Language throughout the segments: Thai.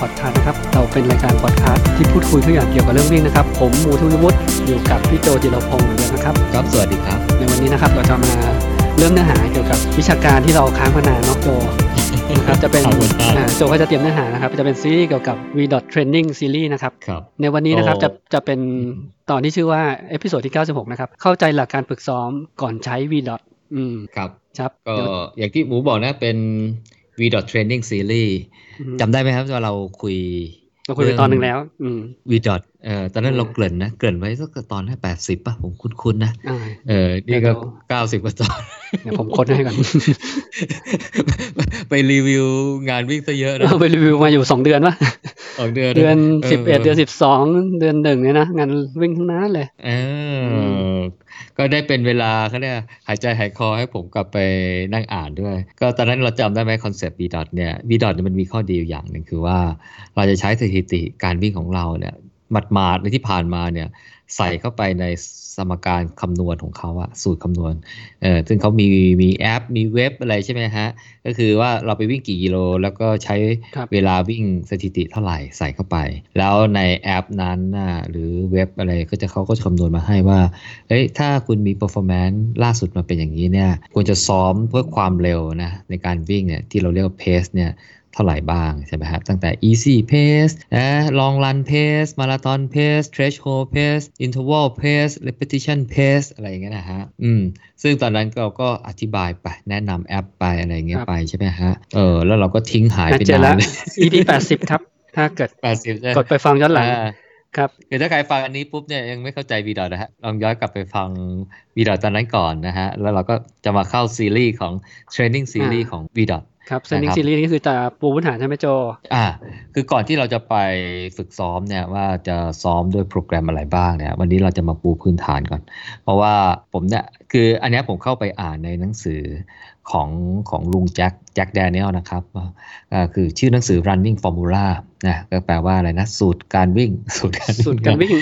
พอดคาสต์นะครับ เราเป็นรายการพอดคาสต์ที่พูดคุยทุกอย่างเกี่ยวกับเรื่องวิ่งนะครับ ผมมูทุวิวุฒิอยู่กับพี่โจจิรพงศ์เหมือนเดิมนะครับครับสวัสดีครับ ในวันนี้นะครับเราจะมาเริ่มเนื้อหาเกี่ยวกับวิชาการที่เราค้างมานานเนาะโจนะครับจะเป็นขอบคุณครับอ่าโจก็จะเตรียมเนื้อหานะครับ จะเป็นซีรีส์เกี่ยวกับ V Training Series นะครับครับในวันนี้นะครับโอ้จะจะเป็นตอนที่ชื่อว่า episode ที่ 96 นะครับ เข้าใจหลักการฝึกซ้อมก่อนใช้ VDOT อืมครับครับก็เดี๋ยวอย่างที่หมูบอกนะเป็น V Training Series อืมจำได้ไหมครับว่าเราคุยเราคุยไปตอนหนึ่งแล้วอืม V เอ่อตอนนั้นอืมเราเกริ่นนะ เกริ่นไว้สักตอนให้แปดสิบป่ะ ผมคุ้นๆนะอ่าเออนี่เดี๋ก็ยวเก้าสิบกว่าตอนเดี๋ยวผมค้นให้ก่อนไปรีวิวงานวิ่งซะเยอะนะเราไปรีวิวมาอยู่2เดือนวะสองเดือน เดือนอ11เดือน12เดือนหนึ่งเนี่ยนะ งานวิ่งทั้งนั้นเลย เออ ก็ได้เป็นเวลาเขาเนี่ยหายใจหายคอให้ผมกลับไปนั่งอ่านด้วย ก็ตอนนั้นเราจำได้ไหมคอนเซปต์ V เนี่ย V เนี่ยมันมีข้อดีอยู่อย่างหนึ่งคือว่า เราจะใช้สถิติการวิ่งของเราเนี่ยหมาดๆในที่ผ่านมาเนี่ยใส่เข้าไปใน สมการคำนวณของเขาอะสูตรคำนวณเออซึ่งเขามีมีแอปมีเว็บอะไรใช่ไหมฮะ ก็คือว่าเราไปวิ่งกี่กิโล แล้วก็ใช้ครับเวลาวิ่งสถิติเท่าไหร่ใส่เข้าไป แล้วในแอปนั้นน่ะหรือเว็บอะไรก็จะเขาก็จะคำนวณมาให้ว่าเฮ้ยถ้าคุณมี performance ล่าสุดมาเป็นอย่างนี้เนี่ยควรจะซ้อมเพื่อความเร็วนะในการวิ่งเนี่ยที่เราเรียกว่า pace เนี่ย เท่าไหร่บ้างใช่ไหมครับตั้งแต่ easy pace นะ long run pace marathon pace threshold pace interval pace repetition pace อะไรอย่างเงี้ยนะฮะอืมซึ่งตอนนั้นเราก็อธิบายไปแนะนำแอปไปอะไรอย่างเงี้ยครับไปใช่ไหมฮะเออแล้วเราก็ทิ้งหายไปเจอแล้นานว EP 80ครับ ถ้าเกิดแปดสิบใช่ไหมกดไปฟังย้อนหลังอ่าครับคือถ้าใครฟังอันนี้ปุ๊บเนี่ยยังไม่เข้าใจวีดอนะฮะลองย้อนกลับไปฟังวีดอตอนนั้นก่อนนะฮะ แล้วเราก็จะมาเข้าซีรีส์ของเทรนนิ่งซีรีส์อ่าของวีดอ ครับเซนนิ่งนะครับซีรีส์นี่คือจะปูพื้นฐานใช่ไหมโจ อ่า คือก่อนที่เราจะไปฝึกซ้อมเนี่ยว่าจะซ้อมด้วยโปรแกรมอะไรบ้างเนี่ย วันนี้เราจะมาปูพื้นฐานก่อน เพราะว่าผมเนี่ยคืออันเนี้ยผมเข้าไปอ่านในหนังสือ ของของลุงแจ็คแจ็คแดเนียลนะครับว่าอ่าคือชื่อหนังสือ running formula นะก็แปลว่าอะไรนะ สูตรการวิ่ง สูตรการสูตรการวิ่ง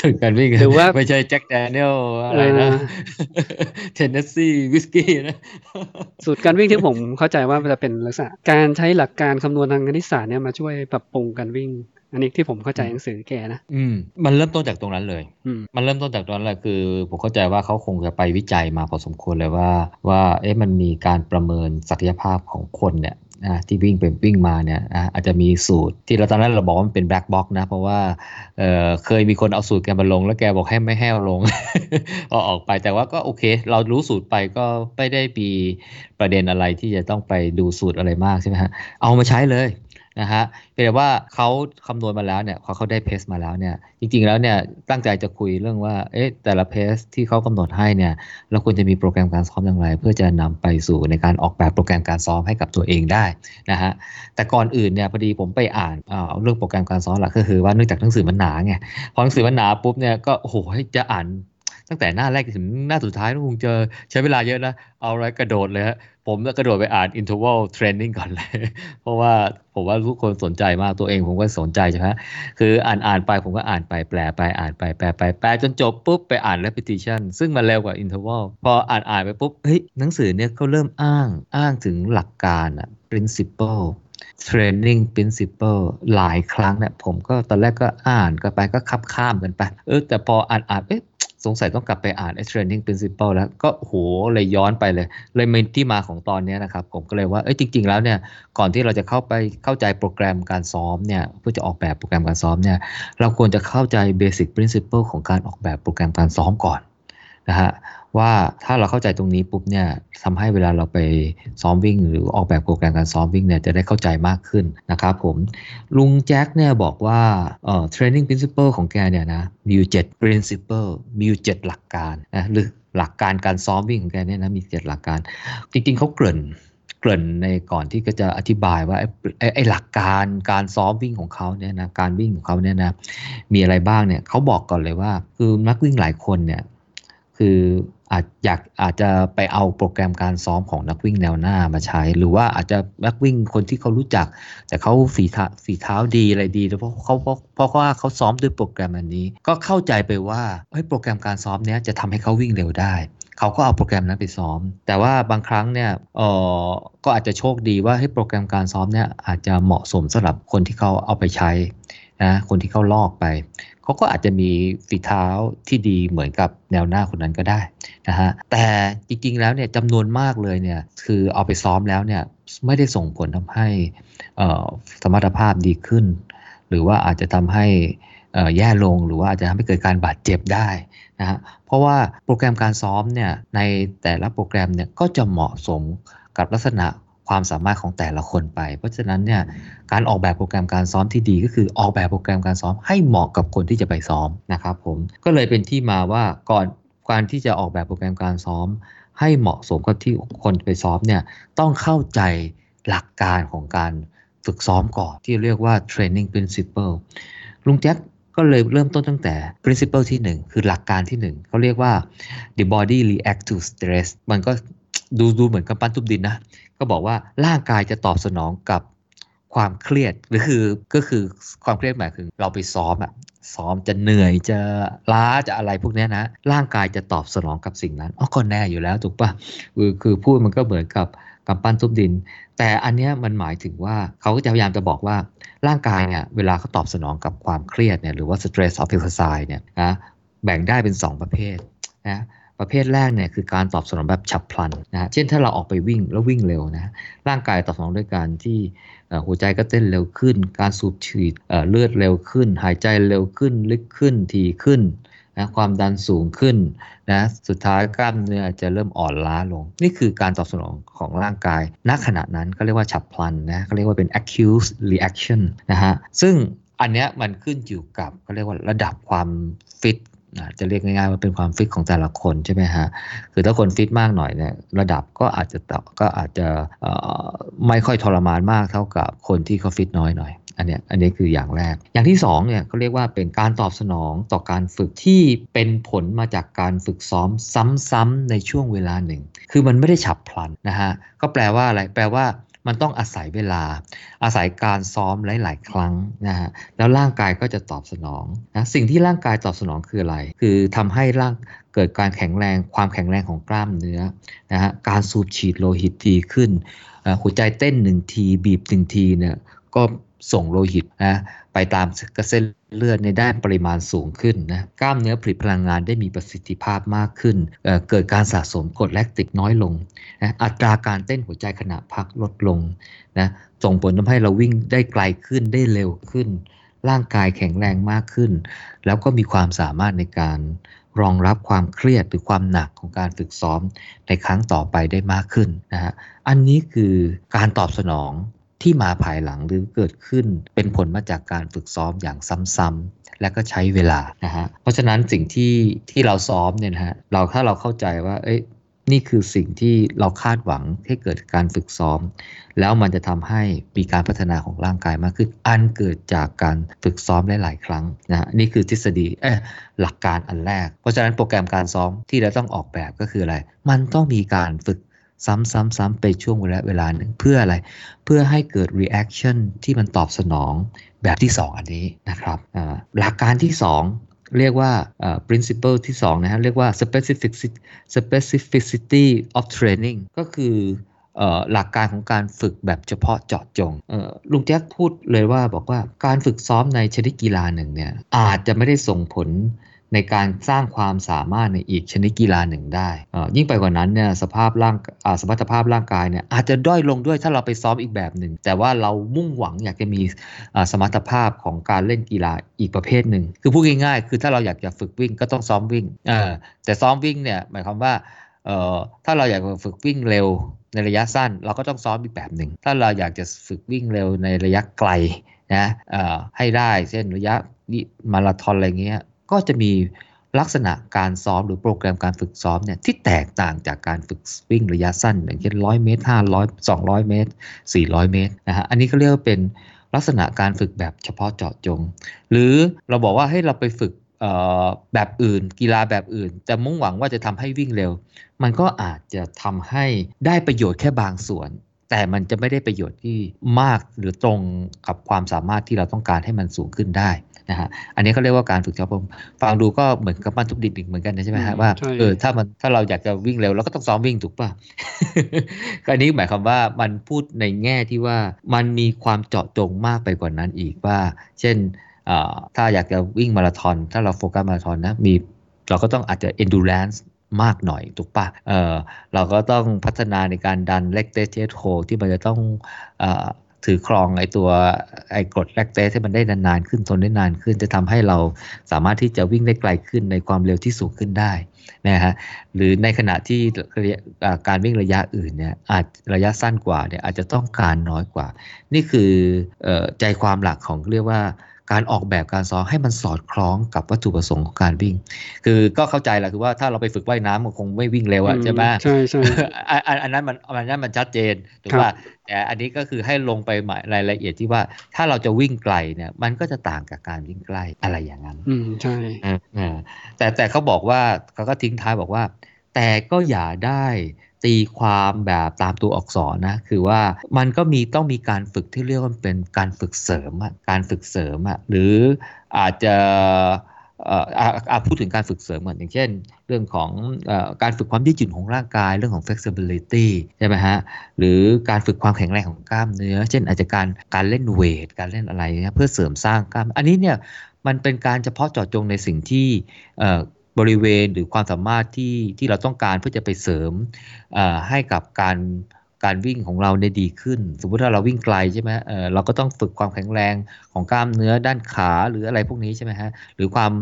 สูตรการวิ่งหรือว่าไม่ใช่แจ็คแดเนียลอะไรนะเออเทนเนสซีวิสกี้นะสูตรการวิ่งที่ผมเข้าใจว่ามันจะเป็นลักษณะการใช้หลักการคำนวณทางคณิตศาสตร์เนี่ยมาช่วยปรับปรุงการวิ่ง อันนี้ที่ผมเข้าใจหนังสือแกนะอืมมันเริ่มต้นจากตรงนั้นเลยอืมมันเริ่มต้นจากตรงนั้นแหละคือ ผมเข้าใจว่าเขาคงจะไปวิจัยมาพอสมควรเลยว่า ว่าเอ๊ะมันมีการประเมินศักยภาพของคนเนี่ยนะที่วิ่งเป็นวิ่งมาเนี่ยนะอาจจะมีสูตรที่เราตอนนั้นเราบอกว่ามันเป็นแบล็คบ็อกนะ เพราะว่าเออเคยมีคนเอาสูตรแกมาลง แล้วแกบอกให้ไม่ให้เอาลงเอาออกไปแต่ว่าก็โอเค เรารู้สูตรไปก็ไม่ได้มีประเด็นอะไรที่จะต้องไปดูสูตรอะไรมากใช่ไหมฮะเอามาใช้เลย นะฮะเพียงแต่ว่าเขาคำนวณมาแล้วเนี่ยพอเขาได้เพสมาแล้วเนี่ย จริงๆแล้วเนี่ยตั้งใจจะคุยเรื่องว่า เอ๊ะ แต่ละเพสที่เขากำหนดให้เนี่ยเราควรจะมีโปรแกรมการซ้อมอย่างไร เพื่อจะนำไปสู่ในการออกแบบโปรแกรมการซ้อมให้กับตัวเองได้นะฮะ แต่ก่อนอื่นเนี่ยพอดีผมไปอ่านอ่าเรื่องโปรแกรมการซ้อมหลักก็คือว่าเนื่องจากหนังสือมันหนาไง พอหนังสือมันหนาปุ๊บเนี่ยก็โอ้โหจะอ่านตั้งแต่หน้าแรกถึงหน้าสุดท้ายคงจะใช้เวลาเยอะนะ เอาอะไรกระโดดเลยฮะ ผมก็กระโดดไปอ่าน interval training ก่อนเลย เพราะว่าผมว่าทุกคนสนใจมากตัวเองผมก็สนใจใช่ไหมคืออ่านอ่านไปผมก็อ่านไปแปลไปอ่านไปแปลไปแปลจนจบปุ๊บไปอ่าน repetition ซึ่งมันเร็วกว่า interval พออ่านอ่านไปปุ๊บเฮ้ยหนังสือเนี่ยเขาเริ่มอ้างอ้างถึงหลักการอะ principle training principle หลายครั้งเนี่ยผมก็ตอนแรกก็อ่านกันไปก็คับข้ามกันไป เออแต่พออ่านอ่านเอ๊ะ สงสัยต้องกลับไปอ่าน training principle แล้วก็โหเลยย้อนไปเลย เลยเป็นที่มาของตอนนี้นะครับ ผมก็เลยว่าเอ้ยจริง ๆ แล้วเนี่ยก่อนที่เราจะเข้าไปเข้าใจโปรแกรมการซ้อมเนี่ยเพื่อจะออกแบบโปรแกรมการซ้อมเนี่ยเราควรจะเข้าใจ basic principle ของการออกแบบโปรแกรมการซ้อมก่อนนะฮะ ว่าถ้าเราเข้าใจตรงนี้ปุ๊บเนี่ยทำให้เวลาเราไปซ้อมวิ่ง หรือออกแบบโปรแกรมการซ้อมวิ่งเนี่ยจะได้เข้าใจมากขึ้นนะครับผมลุงแจ็คเนี่ยบอกว่าเอ่อ training principle ของแกเนี่ยนะมีอยู่ 7 principle มีอยู่ 7 หลักการนะหรือหลักการการซ้อมวิ่งของแกเนี่ยนะมี 7 หลักการ จริงๆเขาเกริ่นเกริ่นในก่อนที่ก็จะอธิบายว่าไอ้ไอ้หลักการการซ้อมวิ่งของเขาเนี่ยนะการวิ่งของเขาเนี่ยนะมีอะไรบ้างเนี่ยเขาบอกก่อนเลยว่า คือนักวิ่งหลายคนเนี่ยคือ อาจอยากอาจจะไปเอาโปรแกรมการซ้อมของนักวิ่งแนวหน้ามาใช้ หรือว่าอาจจะนักวิ่งคนที่เขารู้จัก แต่เขาฝีเท้าฝีเท้าดีอะไรดีเพราะเขาเพราะเพราะว่าเขาซ้อมด้วยโปรแกรมอันนี้ ก็เข้าใจไปว่าเฮ้ยโปรแกรมการซ้อมเนี้ยจะทำให้เขาวิ่งเร็วได้เขาก็เอาโปรแกรมนั้นไปซ้อม แต่ว่าบางครั้งเนี่ยเออก็อาจจะโชคดีว่าให้โปรแกรมการซ้อมเนี่ยอาจจะเหมาะสมสำหรับคนที่เขาเอาไปใช้นะคนที่เขาลอกไป เขาก็อาจจะมีฝีเท้าที่ดีเหมือนกับแนวหน้าคนนั้นก็ได้นะฮะแต่จริงๆแล้วเนี่ยจำนวนมากเลยเนี่ยคือเอาไปซ้อมแล้วเนี่ยไม่ได้ส่งผลทำให้สมรรถภาพดีขึ้น หรือว่าอาจจะทำให้แย่ลงหรือว่าอาจจะทำให้เกิดการบาดเจ็บได้นะฮะเพราะว่าโปรแกรมการซ้อมเนี่ยในแต่ละโปรแกรมเนี่ยก็จะเหมาะสมกับลักษณะ ความสามารถของแต่ละคนไป เพราะฉะนั้นเนี่ยการออกแบบโปรแกรมการซ้อมที่ดีก็คือออกแบบโปรแกรมการซ้อมให้เหมาะกับคนที่จะไปซ้อมนะครับผมก็เลยเป็นที่มาว่าก่อนการที่จะออกแบบโปรแกรมการซ้อม ให้เหมาะสมกับที่คนไปซ้อมเนี่ยต้องเข้าใจหลักการของการฝึกซ้อมก่อนที่เรียกว่า training principle ลุงแจ็คก็เลยเริ่มต้นตั้งแต่ principle ที่ 1 คือหลักการที่ 1เขาเรียกว่า the body react to stress มันก็ดูดูเหมือนกับปั้นทุบดินนะ ก็บอกว่าร่างกายจะตอบสนองกับความเครียดหรือคือก็คือความเครียดหมายถึงเราไปซ้อมอะซ้อมจะเหนื่อยจะล้าจะอะไรพวกนี้นะร่างกายจะตอบสนองกับสิ่งนั้นอ๋อก็แน่อยู่แล้วถูกปะคือคือพูดมันก็เหมือนกับกำปั้นทุบดิน แต่อันนี้มันหมายถึงว่าเขาก็จะพยายามจะบอกว่าร่างกายเนี่ยเวลาเขาตอบสนองกับความเครียดเนี่ยหรือว่า stress of exercise เนี่ยนะแบ่งได้เป็น 2 ประเภทนะ ประเภทแรกเนี่ยคือการตอบสนองแบบฉับพลันนะเช่นถ้าเราออกไปวิ่งแล้ววิ่งเร็วนะร่างกายตอบสนองด้วยการที่หัวใจก็เต้นเร็วขึ้น การสูบฉีดเลือดเร็วขึ้น หายใจเร็วขึ้นลึกขึ้นทีขึ้นนะความดันสูงขึ้นนะสุดท้ายกล้ามเนื้อจะเริ่มอ่อนล้าลง นี่คือการตอบสนองของร่างกายณขณะนั้นก็เรียกว่าฉับพลันนะเขาเรียกว่าเป็น acute reaction นะฮะซึ่งอันเนี้ยมันขึ้นอยู่กับเขาเรียกว่าระดับความฟิต จะเรียกง่ายๆว่าเป็นความฟิตของแต่ละคนใช่ไหมฮะ คือถ้าคนฟิตมากหน่อยเนี่ยระดับก็อาจจะก็อาจจะไม่ค่อยทรมานมากเท่ากับคนที่เขาฟิตน้อยหน่อย อันนี้อันนี้คืออย่างแรก อย่างที่2เนี่ยเขาเรียกว่าเป็นการตอบสนองต่อการฝึกที่เป็นผลมาจากการฝึกซ้อมซ้ำๆในช่วงเวลาหนึ่ง คือมันไม่ได้ฉับพลันนะฮะ ก็แปลว่าอะไร แปลว่า มันต้องอาศัยเวลา อาศัยการซ้อมหลาย ๆ ครั้งนะฮะแล้วร่างกายก็จะตอบสนองนะสิ่งที่ร่างกายตอบสนองคืออะไร คือทำให้ร่างเกิดการแข็งแรงความแข็งแรงของกล้ามเนื้อนะฮะการสูบฉีดโลหิตดีขึ้นหัวใจเต้นหนึ่งทีบีบหนึ่งทีเนี่ยก็ส่งโลหิตนะ ไปตามกระเส้นเลือดในด้านปริมาณสูงขึ้นนะกล้ามเนื้อผลิตพลังงานได้มีประสิทธิภาพมากขึ้นเเกิดการสะสมกรดแลคติกน้อยลงนะอัตราการเต้นหัวใจขณะพักลดลงนะส่งผลทำให้เราวิ่งได้ไกลขึ้นได้เร็วขึ้น ร่างกายแข็งแรงมากขึ้น แล้วก็มีความสามารถในการรองรับความเครียดหรือความหนักของการฝึกซ้อมในครั้งต่อไปได้มากขึ้นนะฮะอันนี้คือการตอบสนอง ที่มาภายหลังหรือเกิดขึ้น เป็นผลมาจากการฝึกซ้อมอย่างซ้ำๆและก็ใช้เวลานะฮะเพราะฉะนั้นสิ่งที่ที่เราซ้อมเนี่ยนะฮะเราถ้าเราเข้าใจว่าเอ้ยนี่คือสิ่งที่เราคาดหวังให้เกิดการฝึกซ้อม แล้วมันจะทำให้มีการพัฒนาของร่างกายมากขึ้น อันเกิดจากการฝึกซ้อมหลาย ๆ ครั้งนะนี่คือทฤษฎีเออหลักการอันแรก เพราะฉะนั้นโปรแกรมการซ้อมที่เราต้องออกแบบก็คืออะไร มันต้องมีการฝึก ซ้ำๆๆไปช่วงเวลาเวลาหนึ่งเพื่ออะไร เพื่อให้เกิด reaction ที่มันตอบสนองแบบที่ 2 อันนี้นะครับหลักการที่ 2 เรียกว่า principle ที่2นะฮะเรียกว่า specificity specificity of training ก็คือหลักการของการฝึกแบบเฉพาะเจาะจงลุงแจ็คพูดเลยว่าบอกว่าการฝึกซ้อมในชนิดกีฬาหนึ่งเนี่ยอาจจะไม่ได้ส่งผล ในการสร้างความสามารถในอีกชนิดกีฬาหนึ่งได้ ยิ่งไปกว่านั้นเนี่ยสภาพร่างสมรรถภาพร่างกายเนี่ยอาจจะด้อยลงด้วยถ้าเราไปซ้อมอีกแบบหนึ่ง แต่ว่าเรามุ่งหวังอยากจะมีสมรรถภาพของการเล่นกีฬาอีกประเภทหนึ่ง คือพูดง่ายๆ คือถ้าเราอยากจะฝึกวิ่งก็ต้องซ้อมวิ่ง แต่ซ้อมวิ่งเนี่ยหมายความว่าถ้าเราอยากฝึกวิ่งเร็วในระยะสั้นเราก็ต้องซ้อมอีกแบบหนึ่ง ถ้าเราอยากจะฝึกวิ่งเร็วในระยะไกลนะให้ได้เช่นระยะมาราธอนอะไรเงี้ย ก็จะมีลักษณะการซ้อมหรือโปรแกรมการฝึกซ้อมเนี่ยที่แตกต่างจากการฝึกวิ่งระยะสั้น อย่างเช่นร้อยเมตรห้าร้อยสองร้อยเมตรสี่ร้อยเมตรนะฮะอันนี้ก็เรียกว่าเป็นลักษณะการฝึกแบบเฉพาะเจาะจง หรือเราบอกว่าให้เราไปฝึกแบบอื่น กีฬาแบบอื่นแต่มุ่งหวังว่าจะทำให้วิ่งเร็ว มันก็อาจจะทำให้ได้ประโยชน์แค่บางส่วน แต่มันจะไม่ได้ประโยชน์ที่มากหรือตรงกับความสามารถที่เราต้องการให้มันสูงขึ้นได้ นะฮะอันนี้เขาเรียกว่าการฝึกซ้อมฟังดูก็เหมือนกับปั้นทุบดินอีกเหมือนกันใช่ไหมฮะว่าเออถ้ามันถ้าเราอยากจะวิ่งเร็วเราก็ต้องซ้อมวิ่งถูกป่ะก็อันนี้หมายความว่ามันพูดในแง่ที่ว่ามันมีความเจาะจงมากไปกว่านั้นอีกว่า เช่นถ้าอยากจะวิ่งมาราธอนถ้าเราโฟกัสมาราธอนนะมีเราก็ต้องอาจจะ endurance มากหน่อยถูกปะเออเราก็ต้องพัฒนาในการดัน lactate threshold ที่มันจะต้องอ ถือครองไอตัวไอกรด lactate ให้มันได้นานๆขึ้นทนได้นานขึ้น จะทำให้เราสามารถที่จะวิ่งได้ไกลขึ้นในความเร็วที่สูงขึ้นได้นะฮะหรือในขณะที่การวิ่งระยะอื่นเนี่ยอาจระยะสั้นกว่าเนี่ยอาจจะต้องการน้อยกว่า นี่คือใจความหลักของเรียกว่า การออกแบบการซ้อมให้มันสอดคล้องกับวัตถุประสงค์ของการวิ่ง คือก็เข้าใจแหละคือว่าถ้าเราไปฝึกว่ายน้ำมันคงไม่วิ่งเร็วอะใช่ไหมใช่ใช่อันนั้นมันอันนั้นมันชัดเจนถูกป่ะแต่อันนี้ก็คือให้ลงไปหมายรายละเอียดที่ว่าถ้าเราจะวิ่งไกลเนี่ยมันก็จะต่างกับการวิ่งใกล้อะไรอย่างนั้น อืมใช่แต่แต่เขาบอกว่าเขาก็ทิ้งท้ายบอกว่า แต่ก็อย่าได้ ตีความแบบตามตัวอักษรนะคือว่ามันก็มีต้องมีการฝึกที่เรียกว่าเป็นการฝึกเสริมการฝึกเสริมหรืออาจจะอาพูดถึงการฝึกเสริมเหมือนอย่างเช่น เรื่องของอการฝึกความยืดหยุ่นของร่างกาย เรื่องของ flexibility ใช่ไหมฮะหรือการฝึกความแข็งแรงของกล้ามเนื้อ เช่นอาจจะการการเล่นเวทการเล่นอะไรเพื่อเสริมสร้างกล้าม อันนี้เนี่ยมันเป็นการเฉพาะเจาะจงในสิ่งที่ บริเวณหรือความสามารถที่ที่เราต้องการเพื่อจะไปเสริมให้กับการการวิ่งของเราในดีขึ้น สมมุติถ้าเราวิ่งไกลใช่ไหมเเราก็ต้องฝึกความแข็งแรงของกล้ามเนื้อด้านขาหรืออะไรพวกนี้ใช่ไหมฮะ หรือความ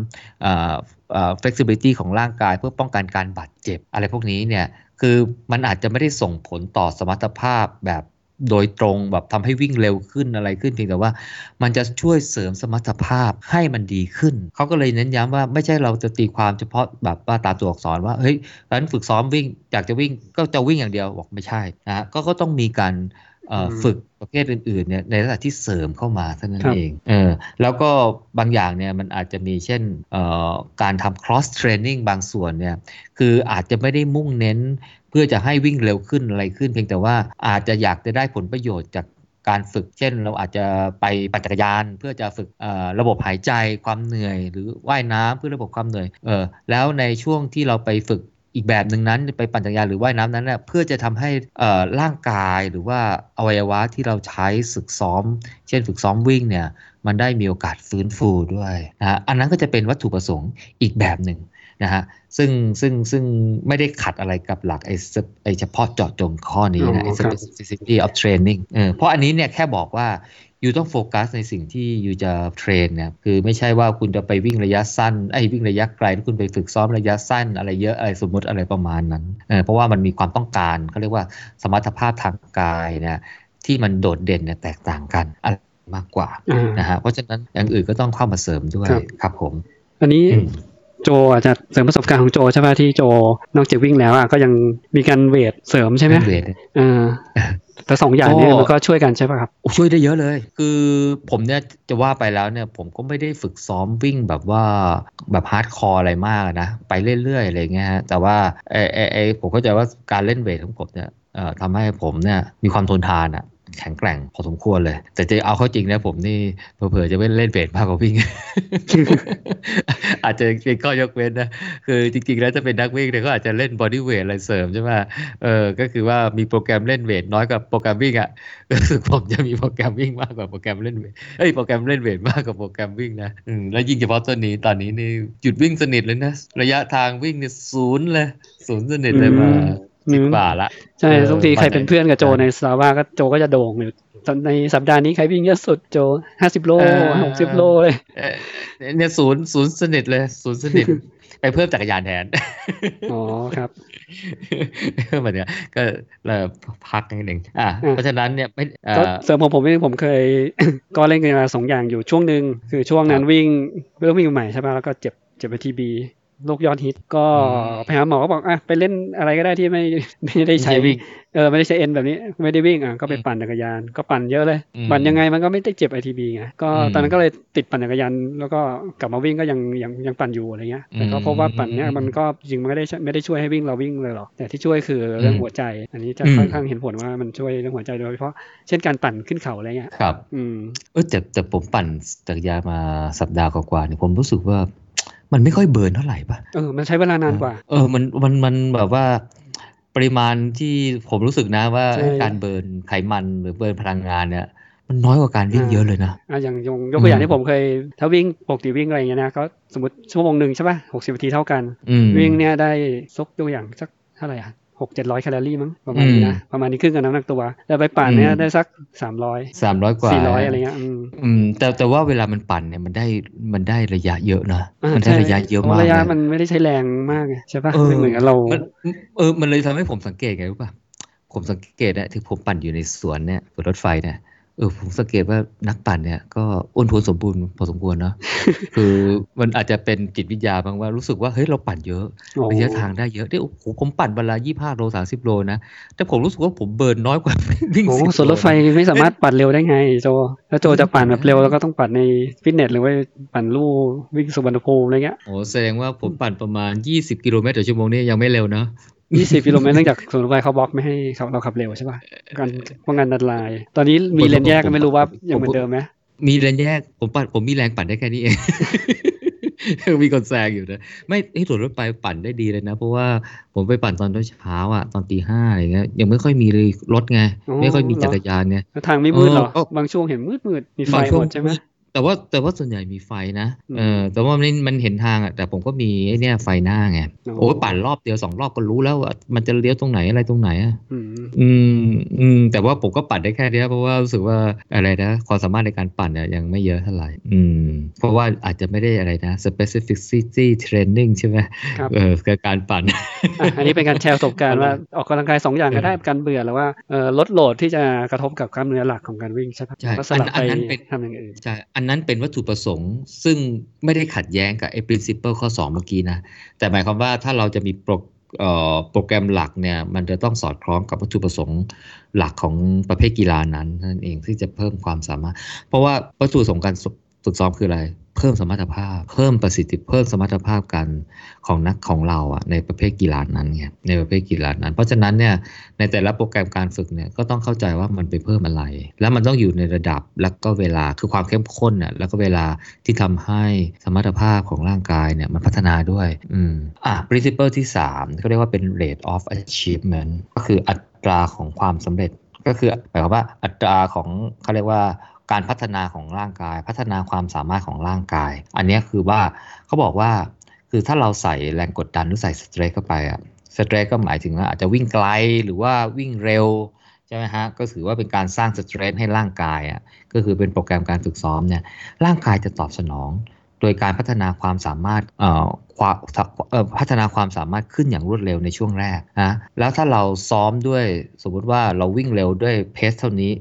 flexibility ของร่างกายเพื่อป้องกันการบาดเจ็บอะไรพวกนี้เนี่ย คือมันอาจจะไม่ได้ส่งผลต่อสมรรถภาพแบบ โดยตรงแบบทำให้วิ่งเร็วขึ้นอะไรขึ้นเพียงแต่ว่า มันจะช่วยเสริมสมรรถภาพให้มันดีขึ้น เขาก็เลยเน้นย้ำว่าไม่ใช่เราจะตีความเฉพาะแบบว่าตามตัวอักษรว่าเฮ้ยตอนฝึกซ้อมวิ่งอยากจะวิ่งก็จะวิ่งอย่างเดียวบอกไม่ใช่นะก็ก็ต้องมีการ ฝึกประเภทอื่นๆเนี่ยในลักษณะที่เสริมเข้ามาเท่านั้นเองเออแล้วก็บางอย่างเนี่ยมันอาจจะมีเช่นการทำ cross training บางส่วนเนี่ยคืออาจจะไม่ได้มุ่งเน้น เพื่อจะให้วิ่งเร็วขึ้นอะไรขึ้น เพียงแต่ว่าอาจจะอยากจะได้ผลประโยชน์จากการฝึกเช่น เราอาจจะไปปั่นจักรยาน เพื่อจะฝึกระบบหายใจความเหนื่อย หรือว่ายน้ำเพื่อระบบความเหนื่อยเออแล้วในช่วงที่เราไปฝึก อีกแบบหนึ่งนั้นไปปั่นจักรยานหรือว่ายน้ำนั้นเน่ยเพื่อจะทำให้ร่างกายหรือว่าอวัยวะที่เราใช้ฝึกซ้อม เช่นฝึกซ้อมวิ่งเนี่ยมันได้มีโอกาสฟื้นฟูด้วยนะอันนั้นก็จะเป็นวัตถุประสงค์อีกแบบหนึ่งนะฮะซึ่งซึ่งซึ่งไม่ได้ขัดอะไรกับหลักไอ้ไอ้เฉพาะเจาะจงข้อนี้นะไอ้ specificity of training เออเพราะอันนี้เนี่ยแค่บอกว่าอ ยู่ต้องโฟกัสในสิ่งที่อยู่จะเทรนเนี่ยคือไม่ใช่ว่าคุณจะไปวิ่งระยะสั้นไอ้วิ่งระยะไกลแล้วคุณไปฝึกซ้อมระยะสั้น อะไรเยอะอะไรสมมติอะไรประมาณนั้นเออเพราะว่ามันมีความต้องการเขาเรียกว่าสมรรถภาพทางกายเนี่ยที่มันโดดเด่นเนี่ยแตกต่างกันอะไรมากกว่านะฮะเพราะฉะนั้นอย่างอื่นก็ต้องเข้ามาเสริมด้วยครับผม อันนี้ โจอาจจะเสริมประสบการณ์ของโจใช่ไหมที่โจนอกจากวิ่งแล้วอะก็ยังมีการเวทเสริมใช่ไหมเวทอ่าแต่สองอย่างนี้มันก็ช่วยกันใช่ป่ะครับช่วยได้เยอะเลย คือผมเนี่ยจะว่าไปแล้วเนี่ยผมก็ไม่ได้ฝึกซ้อมวิ่งแบบว่าแบบ hardcore อะไรมากนะ ไปเรื่อยๆอะไรเงี้ยฮะแต่ว่าไอ้ไอ้ผมเข้าใจว่าการเล่น weight ของผมเนี่ยทำให้ผมเนี่ยมีความทนทานอะ แข็งแกร่งพอสมควรเลย แต่จะเอาเข้าจริงนะผมนี่เผลอจะไม่เล่นเบสมากกว่าวิ่ง อาจจะเป็นข้อยกเว้นนะ คือจริงๆแล้วจะเป็นนักวิ่งเนี่ยก็อาจจะเล่น body weight อะไรเสริมใช่ไหมเออก็คือว่ามีโปรแกรมเล่น weight น้อยกว่าโปรแกรมวิ่งอะคือผมจะมีโปรแกรมวิ่งมากกว่าโปรแกรมเล่น weight เอ้ยโปรแกรมเล่น weight มากกว่าโปรแกรมวิ่งนะอืมแล้วยิ่งเฉพาะตัวนี้ตอนนี้นี่หยุดวิ่งสนิทเลยนะระยะทางวิ่งเนี่ยศูนย์เลยศูนย์สนิทเลยมา สิบกว่าละใช่ทุกทีใครเป็นเพื่อนกับโจในสาว่าก็โจก็จะโด่งอยู่ในสัปดาห์นี้ใครวิ่งเยอะสุดโจห้าสิบโลหกสิบโลเลยเนี่ยศูนย์ศูนย์สนิทเลยศูนย์สนิทไปเพิ่มจักรยานแทน อ๋อครับแบบนี้ก็เลยพักนิดหนึ่งอ่าเพราะฉะนั้นเนี่ยไม่เสริมผมผมเองผมเคย ก็เล่นกีฬาสองอย่างอยู่ช่วงหนึ่งคือช่วงนั้นวิ่งเริ่มวิ่งใหม่ใช่ไหมแล้วก็เจ็บเจ็บไปทีบี โรคยอดฮิตก็ไปหาหมอก็บอกอะไปเล่นอะไรก็ได้ที่ไม่ไม่ได้ใช้ไม่ใช่วิ่งเออไม่ได้ใช้เอ็นแบบนี้ไม่ได้วิ่งอะก็ไปปั่นจักรยาน ก็ปั่นเยอะเลยอืมปั่นยังไงมันก็ไม่ได้เจ็บ ITB ไงก็อืมตอนนั้นก็เลยติดปั่นจักรยานแล้วก็กลับมาวิ่งก็ยังยังยังปั่นอยู่อะไรเงี้ยแต่ก็พบว่าปั่นเนี้ยอืมมันก็จริงมันไม่ได้ช่วยไม่ได้ช่วยให้วิ่งเราวิ่งเลยหรอกแต่ที่ช่วยคือเรื่องอืมหัวใจ อันนี้จะอืมค่อนข้างเห็นผลว่ามันช่วยเรื่องหัวใจโดยเฉพาะเช่นการปั่นขึ้นเขาอะไรเงี้ยครับ อืมเออแต่แต่ผมปั่นจักรยานมาสัปดาห์กว่าๆเนี่ยผมรู้สึกว่า มันไม่ค่อยเบิร์นเท่าไหร่ป่ะเออมันใช้เวลานานกว่า เออมันมันมันแบบว่าปริมาณที่ผมรู้สึกนะว่าใช่การเบิร์นไขมันหรือเบิร์นพลังงานเนี่ยมันน้อยกว่าการวิ่งเยอะเลยนะอะอย่างยกยกตัวอย่างอืมที่ผมเคย ถ้าวิ่งปกติวิ่งอะไรอย่างเงี้ยนะก็สมมติชั่วโมงหนึ่งใช่ป่ะหกสิบนาทีเท่ากันอืมวิ่งเนี่ยได้ซกตัวอย่างสักเท่าไหร่อะ หกเจ็ดร้อยแคลอรี่มั้งประมาณนี้นะอืมประมาณนี้ครึ่งกับน้ำหนักตัว แต่ไปปั่นเนี่ยอืมได้สักสามร้อยสามร้อยกว่าสี่ร้อยอะไรเงี้ยอืมอืมแต่แต่ว่าเวลามันปั่นเนี่ยมันได้มันได้ระยะเยอะนะอ่ามันได้ใช่ระยะเยอะมากระยะเลยมันไม่ได้ใช้แรงมากไงใช่ป่ะเออไม่เหมือนกับเรามันเออมันเลยทำให้ผมสังเกตไงรู้ป่ะผมสังเกตนะที่ผมปั่นอยู่ในสวนเนี่ยบนรถไฟเนี่ย เออผมสังเกตว่านักปั่นเนี่ยก็อ้วนท้วนสมบูรณ์พอสมควรเนาะคือมันอาจจะเป็นจิตวิทยาบางว่ารู้สึกว่าเฮ้ยเราปั่นเยอะโอ้ระยะทางได้เยอะเนี่ยโอ้โหผมปั่นเวลายี่ห้าโลสามสิบโลนะแต่ผมรู้สึกว่าผมเบิร์นน้อยกว่าวิ่งโอ้สิบส่วนรถไฟไม่สามารถปั่นเร็วได้ไงโจแล้วโจจะปั่นแบบเร็วแล้วก็ต้องปั่นในฟิตเนสหรือว่าปั่นลู่วิ่งสุวรรณภูมิอะไรเงี้ยโอ้แสดงว่าผมปั่นประมาณยี่สิบกิโลเมตรต่อชั่วโมงเนี่ยยังไม่เร็วนะ ยี่สิบกิโลเมตรเนื่องจากส่วนรถไฟเขาบล็อกไม่ให้เขาเราขับเร็วใช่ป่ะการป้องกันอันตราย ตอนนี้มีเลนแยกก็ไม่รู้ว่ายังเหมือนเดิมไหมมีแรงแยกผมปั่นผมมีแรงปั่นได้แค่นี้เองมีคนแซงอยู่นะไม่ไอ้ยรถรถไฟปั่นได้ดีเลยนะ เพราะว่าผมไปปั่นตอนเช้าๆอะตอนตีห้าอะไรเงี้ยยังไม่ค่อยมีเลยรถไง ไม่ค่อยมีจักรยานไงแล้วทางไม่มืดเหรอเออบางช่วงเห็นมืดมืดๆมีไฟบางช่หวงมดใช่ไหม แต่ว่าแต่ว่าส่วนใหญ่มีไฟนะอืมเออแต่ว่ามันมันเห็นทางอะแต่ผมก็มีไอ้เนี่ยไฟหน้าไงอ๋อโอ้ยปั่นรอบเดียวสองรอบก็รู้แล้วว่ามันจะเลี้ยวตรงไหนอะไรตรงไหนอะอืมอืมอืมแต่ว่าผมก็ปั่นได้แค่เนี้ยเพราะว่ารู้สึกว่าอะไรนะความสามารถในการปั่นเนี่ยยังไม่เยอะเท่าไหร่อืมเพราะว่าอาจจะไม่ได้อะไรนะ specificity training ใช่ไหมครับเออกับการปั่นอะอันนี้เป็นการแชร์ประสบการณ์ว่าออกกำลังกายสองอย่างก็ได้การเบื่อหรือว่าเอ่อลดโหลดที่จะกระทบกับกล้ามเนื้อหลักของการวิ่งใช่ปะใช่ก็สลับอันไปอันนั้นเป็นทำอย่างอื่นใช่อันนั้นเป็นวัตถุประสงค์ซึ่งไม่ได้ขัดแย้งกับไอ้ principle ข้อ 2 เมื่อกี้นะ แต่หมายความว่าถ้าเราจะมีโปรโปรแกรมหลักเนี่ยมันจะต้องสอดคล้องกับวัตถุประสงค์หลักของประเภทกีฬานั้นนั่นเองที่จะเพิ่มความสามารถ เพราะว่าวัตถุประสงค์การฝึกซ้อมคืออะไร เพิ่มสมรรถภาพ เพิ่มประสิทธิเพิ่มสมรรถภาพการของนักของเราอะในประเภทกีฬานั้นไงในประเภทกีฬานั้น เพราะฉะนั้นเนี่ยในแต่ละโปรแกรมการฝึกเนี่ยก็ต้องเข้าใจว่ามันไปเพิ่มอะไร แล้วมันต้องอยู่ในระดับแล้วก็เวลาคือความเข้มข้นน่ะแล้วก็เวลาที่ทำให้สมรรถภาพของร่างกายเนี่ยมันพัฒนาด้วยอืมอะ principle ที่3เขาเรียกว่าเป็น rate of achievement ก็คืออัตราของความสำเร็จก็คือหมายความว่าอัตราของเขาเรียกว่า การพัฒนาของร่างกาย พัฒนาความสามารถของร่างกาย อันนี้คือว่าเขาบอกว่าคือถ้าเราใส่แรงกดดันหรือใส่สเตรสเข้าไปอะสเตรสก็หมายถึงว่าอาจจะวิ่งไกลหรือว่าวิ่งเร็วใช่ไหมฮะก็ถือว่าเป็นการสร้างสเตรสให้ร่างกายอะก็คือเป็นโปรแกรมการฝึกซ้อมเนี่ยร่างกายจะตอบสนอง โดยการพัฒนาความสามารถพัฒนาความสามารถขึ้นอย่างรวดเร็วในช่วงแรกนะแล้วถ้าเราซ้อมด้วยสมมุติว่าเราวิ่งเร็วด้วยเพสเท่านี้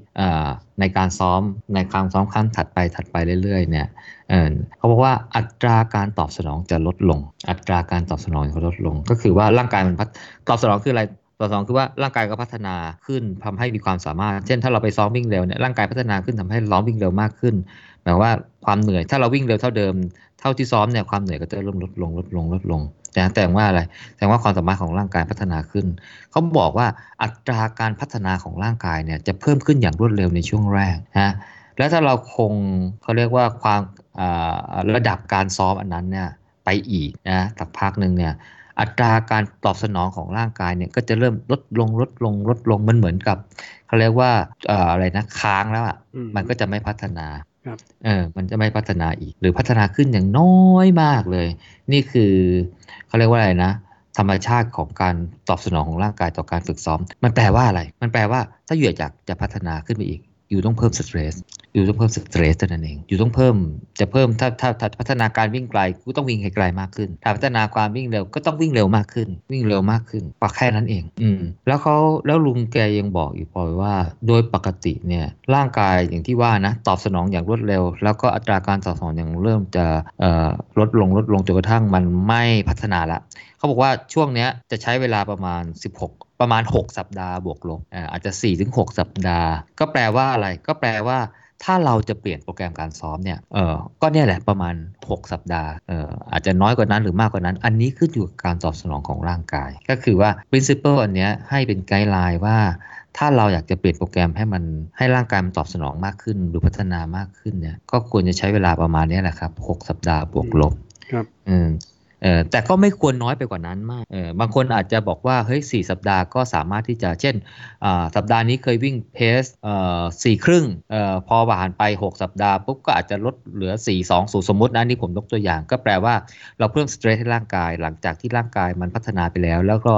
ในการซ้อมในการซ้อมครั้งถัดไปถัดไปเรื่อยๆเนี่ยเเขาบอกว่าอัตราการตอบสนองจะลดลง อัตราการตอบสนองจะลดลง ก็คือว่าร่างกายมันพัฒตอบสนองคืออะไรตอบสนองคือว่าร่างกายก็พัฒนาขึ้นทำให้มีความสามารถ เช่นถ้าเราไปซ้อมวิ่งเร็วเนี่ยร่างกายพัฒนาขึ้นทำให้เราวิ่งเร็วมากขึ้น หมายว่าความเหนื่อยถ้าเราวิ่งเร็วเท่าเดิม เท่าที่ซ้อมเนี่ยความเหนื่อยก็จะเริ่มลดลงลดลงลดลงแต่แต่ว่าอะไรแต่ว่าความสามารถของร่างกายพัฒนาขึ้นเขาบอกว่าอัตราการพัฒนาของร่างกายเนี่ยจะเพิ่มขึ้นอย่างรวดเร็วในช่วงแรกนะแล้วถ้าเราคงเขาเรียกว่าความระดับการซ้อมอันนั้นเนี่ยไปอีกนะสักพักหนึ่งเนี่ยอัตราการตอบสนองของร่างกายเนี่ยก็จะเริ่มลดลงลดลงลดลงมันเหมือนกับเขาเรียกว่าอะไรนะค้างแล้วอะอืมมันก็จะไม่พัฒนาครับ เออมันจะไม่พัฒนาอีก หรือพัฒนาขึ้นอย่างน้อยมากเลย นี่คือเขาเรียกว่าอะไรนะ ธรรมชาติของการตอบสนองของร่างกายต่อการฝึกซ้อม มันแปลว่าอะไร มันแปลว่าถ้าอยู่อยากจะพัฒนาขึ้นไปอีก อยู่ต้องเพิ่มสเตรสอยู่อยู่ต้องเพิ่มสเตรสเท่านั้นเอง อยู่ต้องเพิ่มจะเพิ่มถ้าถ้าถ้าพัฒนาการวิ่งไกลก็ต้องวิ่งให้ไกลมากขึ้น ถ้าพัฒนาความวิ่งเร็วก็ต้องวิ่งเร็วมากขึ้น วิ่งเร็วมากขึ้นก็แค่นั้นเอง อืม แล้วเขาแล้วลุงแกยังบอกอีกพอว่า โดยปกติเนี่ยร่างกายอย่างที่ว่านะตอบสนองอย่างรวดเร็ว แล้วก็อัตราการตอบสนองอย่างเริ่มจะเอ่อลดลงลดลงจนกระทั่งมันไม่พัฒนาละเขาบอกว่าช่วงเนี้ยจะใช้เวลาประมาณ 16 ประมาณ 6 สัปดาห์บวกลบอ่าอาจจะ 4-6 สัปดาห์ ก็แปลว่าอะไรก็แปลว่าถ้าเราจะเปลี่ยนโปรแกรมการซ้อมเนี่ย เออก็เนี่ยแหละประมาณ 6 สัปดาห์ เอออาจจะน้อยกว่านั้นหรือมากกว่านั้น อันนี้ขึ้นอยู่กับการตอบสนองของร่างกาย ก็คือว่า principle อันเนี้ยให้เป็นไกด์ไลน์ว่า ถ้าเราอยากจะเปลี่ยนโปรแกรมให้มันให้ร่างกายมันตอบสนองมากขึ้น หรือพัฒนามากขึ้นเนี่ย ก็ควรจะใช้เวลาประมาณนี้แหละครับ 6 สัปดาห์บวกลบ ครับ อืม เออแต่ก็ไม่ควรน้อยไปกว่านั้นมากเออบางคนอาจจะบอกว่าเฮ้ยสสัปดาห์ก็สามารถที่จะเช่นอ่าสัปดาห์นี้เคยวิ่งเพสอ่อสี่ครึ่งอ่อพอผ่านไป 6 สัปดาห์ปุ๊บก็อาจจะลดเหลือ 4 2สูสมมตินะนี่ผมยกตัวอย่าง ก็แปลว่าเราเพิ่มสเตรสให้ร่างกาย หลังจากที่ร่างกายมันพัฒนาไปแล้ว แล้วก็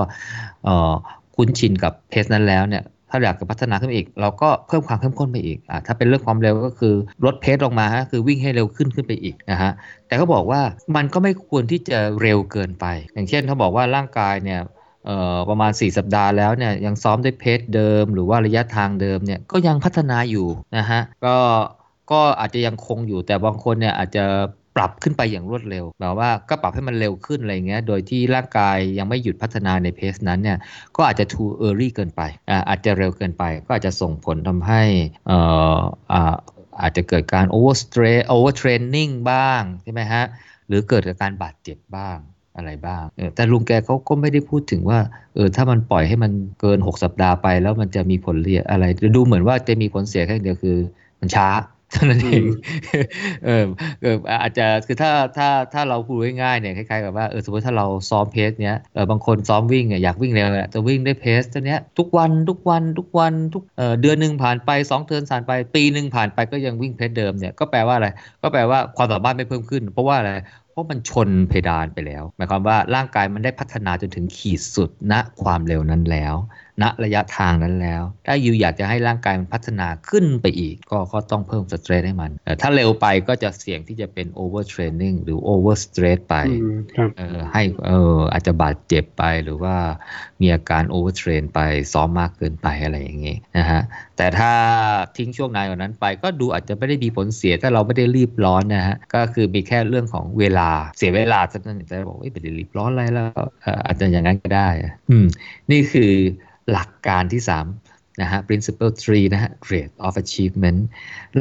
อ่อคุ้นชินกับเพสนั้นแล้วเนี่ย ถ้าอยากจะพัฒนาขึ้นไปอีก เราก็เพิ่มความเข้มข้นไปอีกอ่าถ้าเป็นเรื่องความเร็วก็คือลดเพสลงมาฮะคือวิ่งให้เร็วขึ้นขึ้นไปอีกนะฮะแต่เขาบอกว่ามันก็ไม่ควรที่จะเร็วเกินไป อย่างเช่นเขาบอกว่าร่างกายเนี่ยประมาณ 4 สัปดาห์แล้วเนี่ยยังซ้อมด้วยเพสเดิม หรือว่าระยะทางเดิมเนี่ยก็ยังพัฒนาอยู่นะฮะก็ก็อาจจะยังคงอยู่แต่บางคนเนี่ยอาจจะ ปรับขึ้นไปอย่างรวดเร็วแบบว่าก็ปรับให้มันเร็วขึ้นอะไรเงี้ย โดยที่ร่างกายยังไม่หยุดพัฒนาในเพสนั้นเนี่ย ก็อาจจะ too early เกินไปอ่าอาจจะเร็วเกินไป ก็อาจจะส่งผลทำให้เอ่ออ่าอาจจะเกิดการ over stress over training บ้างใช่ไหมฮะ หรือเกิดกการบาดเจ็บบ้างอะไรบ้างเออแต่ลุงแกเขาก็ไม่ได้พูดถึงว่า เออ ถ้ามันปล่อยให้มันเกิน 6 สัปดาห์ไป แล้วมันจะมีผลเรียอะไร ดูเหมือนว่าจะมีผลเสียแค่เดียวคือ มันช้า เท่านั้นเองเออเอออาจจะคือถ้าถ้าถ้าเราพูดง่ายๆเนี่ยคล้ายๆกับว่าเออสมมติถ้าเราซ้อมเพสเนี้ยเออบางคนซ้อมวิ่งเนี่ยอยากวิ่งเร็วแหละจะวิ่งได้เพสตัวเนี้ยทุกวันทุกวันทุกวันทุกเออเดือนหนึ่งผ่านไป 2 เดือนผ่านไป ปีหนึ่งผ่านไปก็ยังวิ่งเพสเดิมเนี่ยก็แปลว่าอะไรก็แปลว่าความสามารถไม่เพิ่มขึ้น เพราะว่าอะไรเพราะมันชนเพดานไปแล้ว หมายความว่าร่างกายมันได้พัฒนาจนถึงขีดสุดณความเร็วนั้นแล้วณระยะทางนั้นแล้ว ถ้าอยู่อยากจะให้ร่างกายมันพัฒนาขึ้นไปอีก ก็ก็ต้องเพิ่ม stress ให้มันแต่ถ้าเร็วไปก็จะเสี่ยงที่จะเป็น overtraining หรือ overstress ไปอืมครับเออให้เอออาจจะบาดเจ็บไปหรือว่ามีอาการ overtrain ไปซ้อมมากเกินไปอะไรอย่างงี้นะฮะแต่ถ้าทิ้งช่วงนานกว่านั้นไป ก็ดูอาจจะไม่ได้มีผลเสียถ้าเราไม่ได้รีบร้อนนะฮะก็คือมีแค่เรื่องของเวลาเสียเวลาเท่านั้นแต่บอกว่าไม่ได้รีบร้อนอะไรแล้วเอ่ออาจจะอย่างนั้นก็ได้ อืมนี่คือ หลักการที่สามนะฮะ principle 3 นะฮะ rate of achievement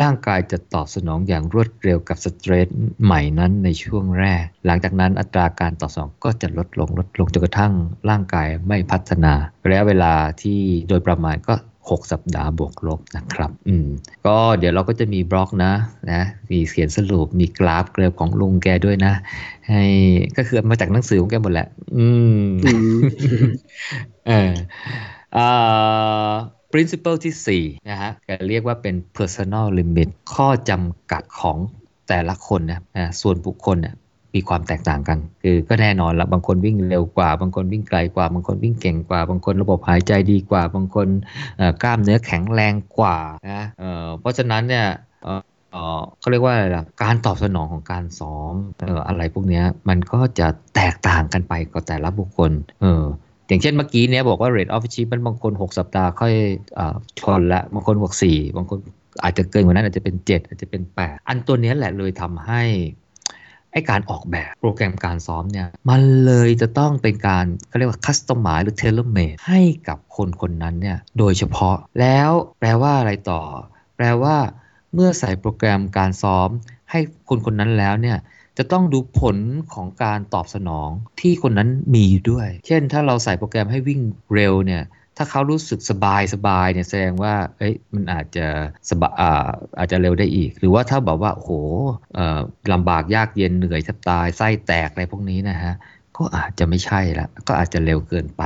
ร่างกายจะตอบสนองอย่างรวดเร็วกับสเตรสใหม่นั้นในช่วงแรก หลังจากนั้นอัตราการตอบสนองก็จะลดลงลดลงจนกระทั่งร่างกายไม่พัฒนาระยะเวลาที่โดยประมาณก็6 สัปดาห์บวกลบนะครับ อืม ก็เดี๋ยวเราก็จะมีบล็อกนะนะ มีเขียนสรุป มีกราฟเกรฟของลุงแกด้วยนะ ให้ก็คือมาจากหนังสือของแกหมดแหละ อืมอืมเอออ่า principle ที่ 4 นะฮะก็เรียกว่าเป็น personal limit ข้อจำกัดของแต่ละคนนะนะส่วนบุคคลนี่ยมีความแตกต่างกัน คือก็แน่นอนละบางคนวิ่งเร็วกว่า บางคนวิ่งไกลกว่า บางคนวิ่งเก่งกว่า บางคนระบบหายใจดีกว่า บางคนอ่อกล้ามเนื้อแข็งแรงกว่านะเอ่อเพราะฉะนั้นเนี่ยเอ่อเอ่อเขาเรียกว่าอะไรล่ะการตอบสนองของการซ้อมอออะไรพวกนี้มันก็จะแตกต่างกันไปกับแต่ละบุคคลเออ อย่างเช่นเมื่อกี้เนี้ยบอกว่า rate of achievement บางคน 6 สัปดาห์ค่อยอชนละบางคนบอก4บางคนอาจจะเกินกว่านั้นอาจจะเป็น 7 อาจจะเป็น 8 อันตัวเนี้ยแหละเลยทำให้ไอการออกแบบโปรแกรมการซ้อมเนี่ย มันเลยจะต้องเป็นการเขาเรียกว่า customize หรือ tailor made ให้กับคนคนนั้นเนี่ย โดยเฉพาะแล้วแปลว่าอะไรต่อ แปลว่าเมื่อใส่โปรแกรมการซ้อมให้คนคนนั้นแล้วเนี่ย จะต้องดูผลของการตอบสนองที่คนนั้นมีด้วย เช่นถ้าเราใส่โปรแกรมให้วิ่งเร็วเนี่ยถ้าเขารู้สึกสบายสบายเนี่ยแสดงว่าเอ้ยมันอาจจะสบายอ่าอาจจะเร็วได้อีก หรือว่าถ้าบอกว่าโอ้โหอ่อลำบากยากเย็นเหนื่อยแทบตายไส้แตกอะไรพวกนี้นะฮะ ก็อาจจะไม่ใช่ละก็อาจจะเร็วเกินไป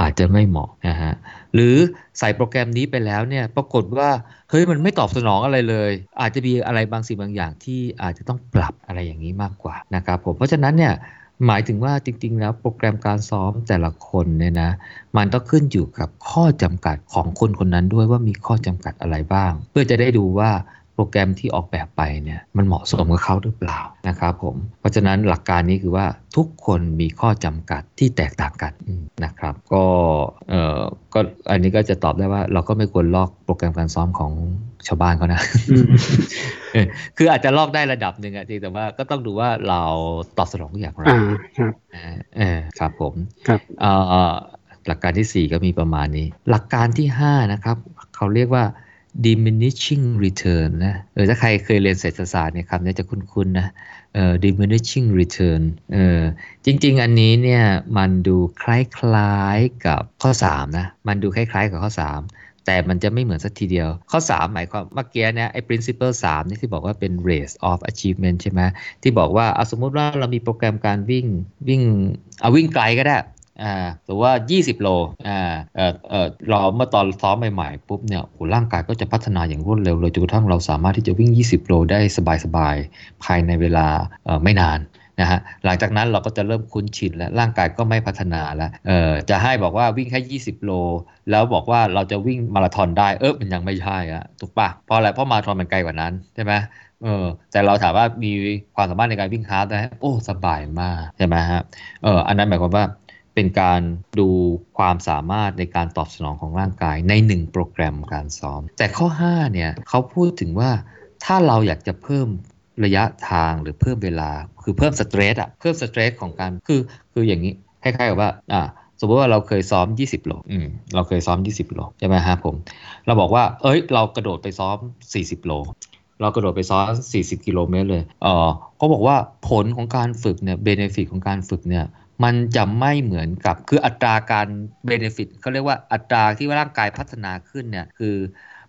อาจจะไม่เหมาะนะฮะหรือใส่โปรแกรมนี้ไปแล้วเนี่ยปรากฏว่าเฮ้ยมันไม่ตอบสนองอะไรเลย อาจจะมีอะไรบางสิ่งบางอย่างที่อาจจะต้องปรับอะไรอย่างนี้มากกว่านะครับผมเพราะฉะนั้นเนี่ยหมายถึงว่าจริง ๆ แล้วโปรแกรมการซ้อมแต่ละคนเนี่ยนะมันต้องขึ้นอยู่กับข้อจำกัดของคนคนนั้นด้วยว่ามีข้อจำกัดอะไรบ้าง เพื่อจะได้ดูว่า โปรแกรมที่ออกแบบไปเนี่ยมันเหมาะสมกับเขาหรือเปล่านะครับผมเพราะฉะนั้นหลักการนี้คือว่าทุกคนมีข้อจำกัดที่แตกต่างกันนะครับ ก็เอ่อก็อันนี้ก็จะตอบได้ว่าเราก็ไม่ควรลอกโปรแกรมการซ้อมของชาวบ้านเขานะ คืออาจจะลอกได้ระดับหนึ่งอะจริงแต่ว่าก็ต้องดูว่าเราตอบสนองอย่างไรอ่าครับเออครับผมครับเอ่อหลักการที่ 4 ก็มีประมาณนี้ หลักการที่ 5 นะครับ เขาเรียกว่า diminishing return นะเออถ้าใครเคยเรียนเศรษฐศาสตร์เนี่ยคำนี้จะคุ้นๆนะเออ diminishing return เออจริง ๆ อันนี้เนี่ยมันดูคล้ายๆกับข้อ 3 นะ มันดูคล้ายๆกับข้อ 3 แต่มันจะไม่เหมือนสักทีเดียว ข้อ 3 หมายความเมื่อกี้เนี่ยไอ้ principle 3 นี่ที่บอกว่าเป็น rate of achievement ใช่ไหมที่บอกว่าสมมุติว่าเรามีโปรแกรมการวิ่งวิ่งเอาวิ่งไกลก็ได้ อ่าหรือว่า 20 โลอ่าเออเออเราเมื่อตอนซ้อมใหม่ๆปุ๊บเนี่ยโหร่างกายก็จะพัฒนาอย่างรวดเร็วเลยจนกระทั่งเราสามารถที่จะวิ่ง 20 โลได้สบายๆภายในเวลาไม่นานนะฮะหลังจากนั้นเราก็จะเริ่มคุ้นชินแล้วร่างกายก็ไม่พัฒนาแล้วเออจะให้บอกว่าวิ่งแค่ 20 โล แล้วบอกว่าเราจะวิ่งมาราธอนได้เออมันยังไม่ใช่อะถูกปะเพราะอะไรเพราะมาราธอนมันไกลกว่านั้นใช่ไหมเออแต่เราถามว่ามีความสามารถในการวิ่ง hard ได้โอ้สบายมากใช่ไหมฮะเอออันนั้นหมายความว่า เป็นการดูความสามารถในการตอบสนองของร่างกายในหนึ่งโปรแกรมการซ้อม แต่ข้อ 5 เนี่ยเขาพูดถึงว่าถ้าเราอยากจะเพิ่มระยะทางหรือเพิ่มเวลา คือเพิ่ม stress อะเพิ่ม stress ของการคือคืออย่างนี้คล้ายๆกับว่าอ่าสมมติว่าเราเคยซ้อม 20 โลอืมเราเคยซ้อม 20 โลใช่ไหมฮะผม เราบอกว่าเอ้ย เรากระโดดไปซ้อม 40 โล เรากระโดดไปซ้อม 40 กิโลเมตรเลยเออเขาบอกว่าผลของการฝึกเนี่ยเบเนฟิตของการฝึกเนี่ย มันจะไม่เหมือนกับคืออัตราการเบนฟิตเขาเรียกว่าอัตราที่ว่าร่างกายพัฒนาขึ้นเนี่ยคือ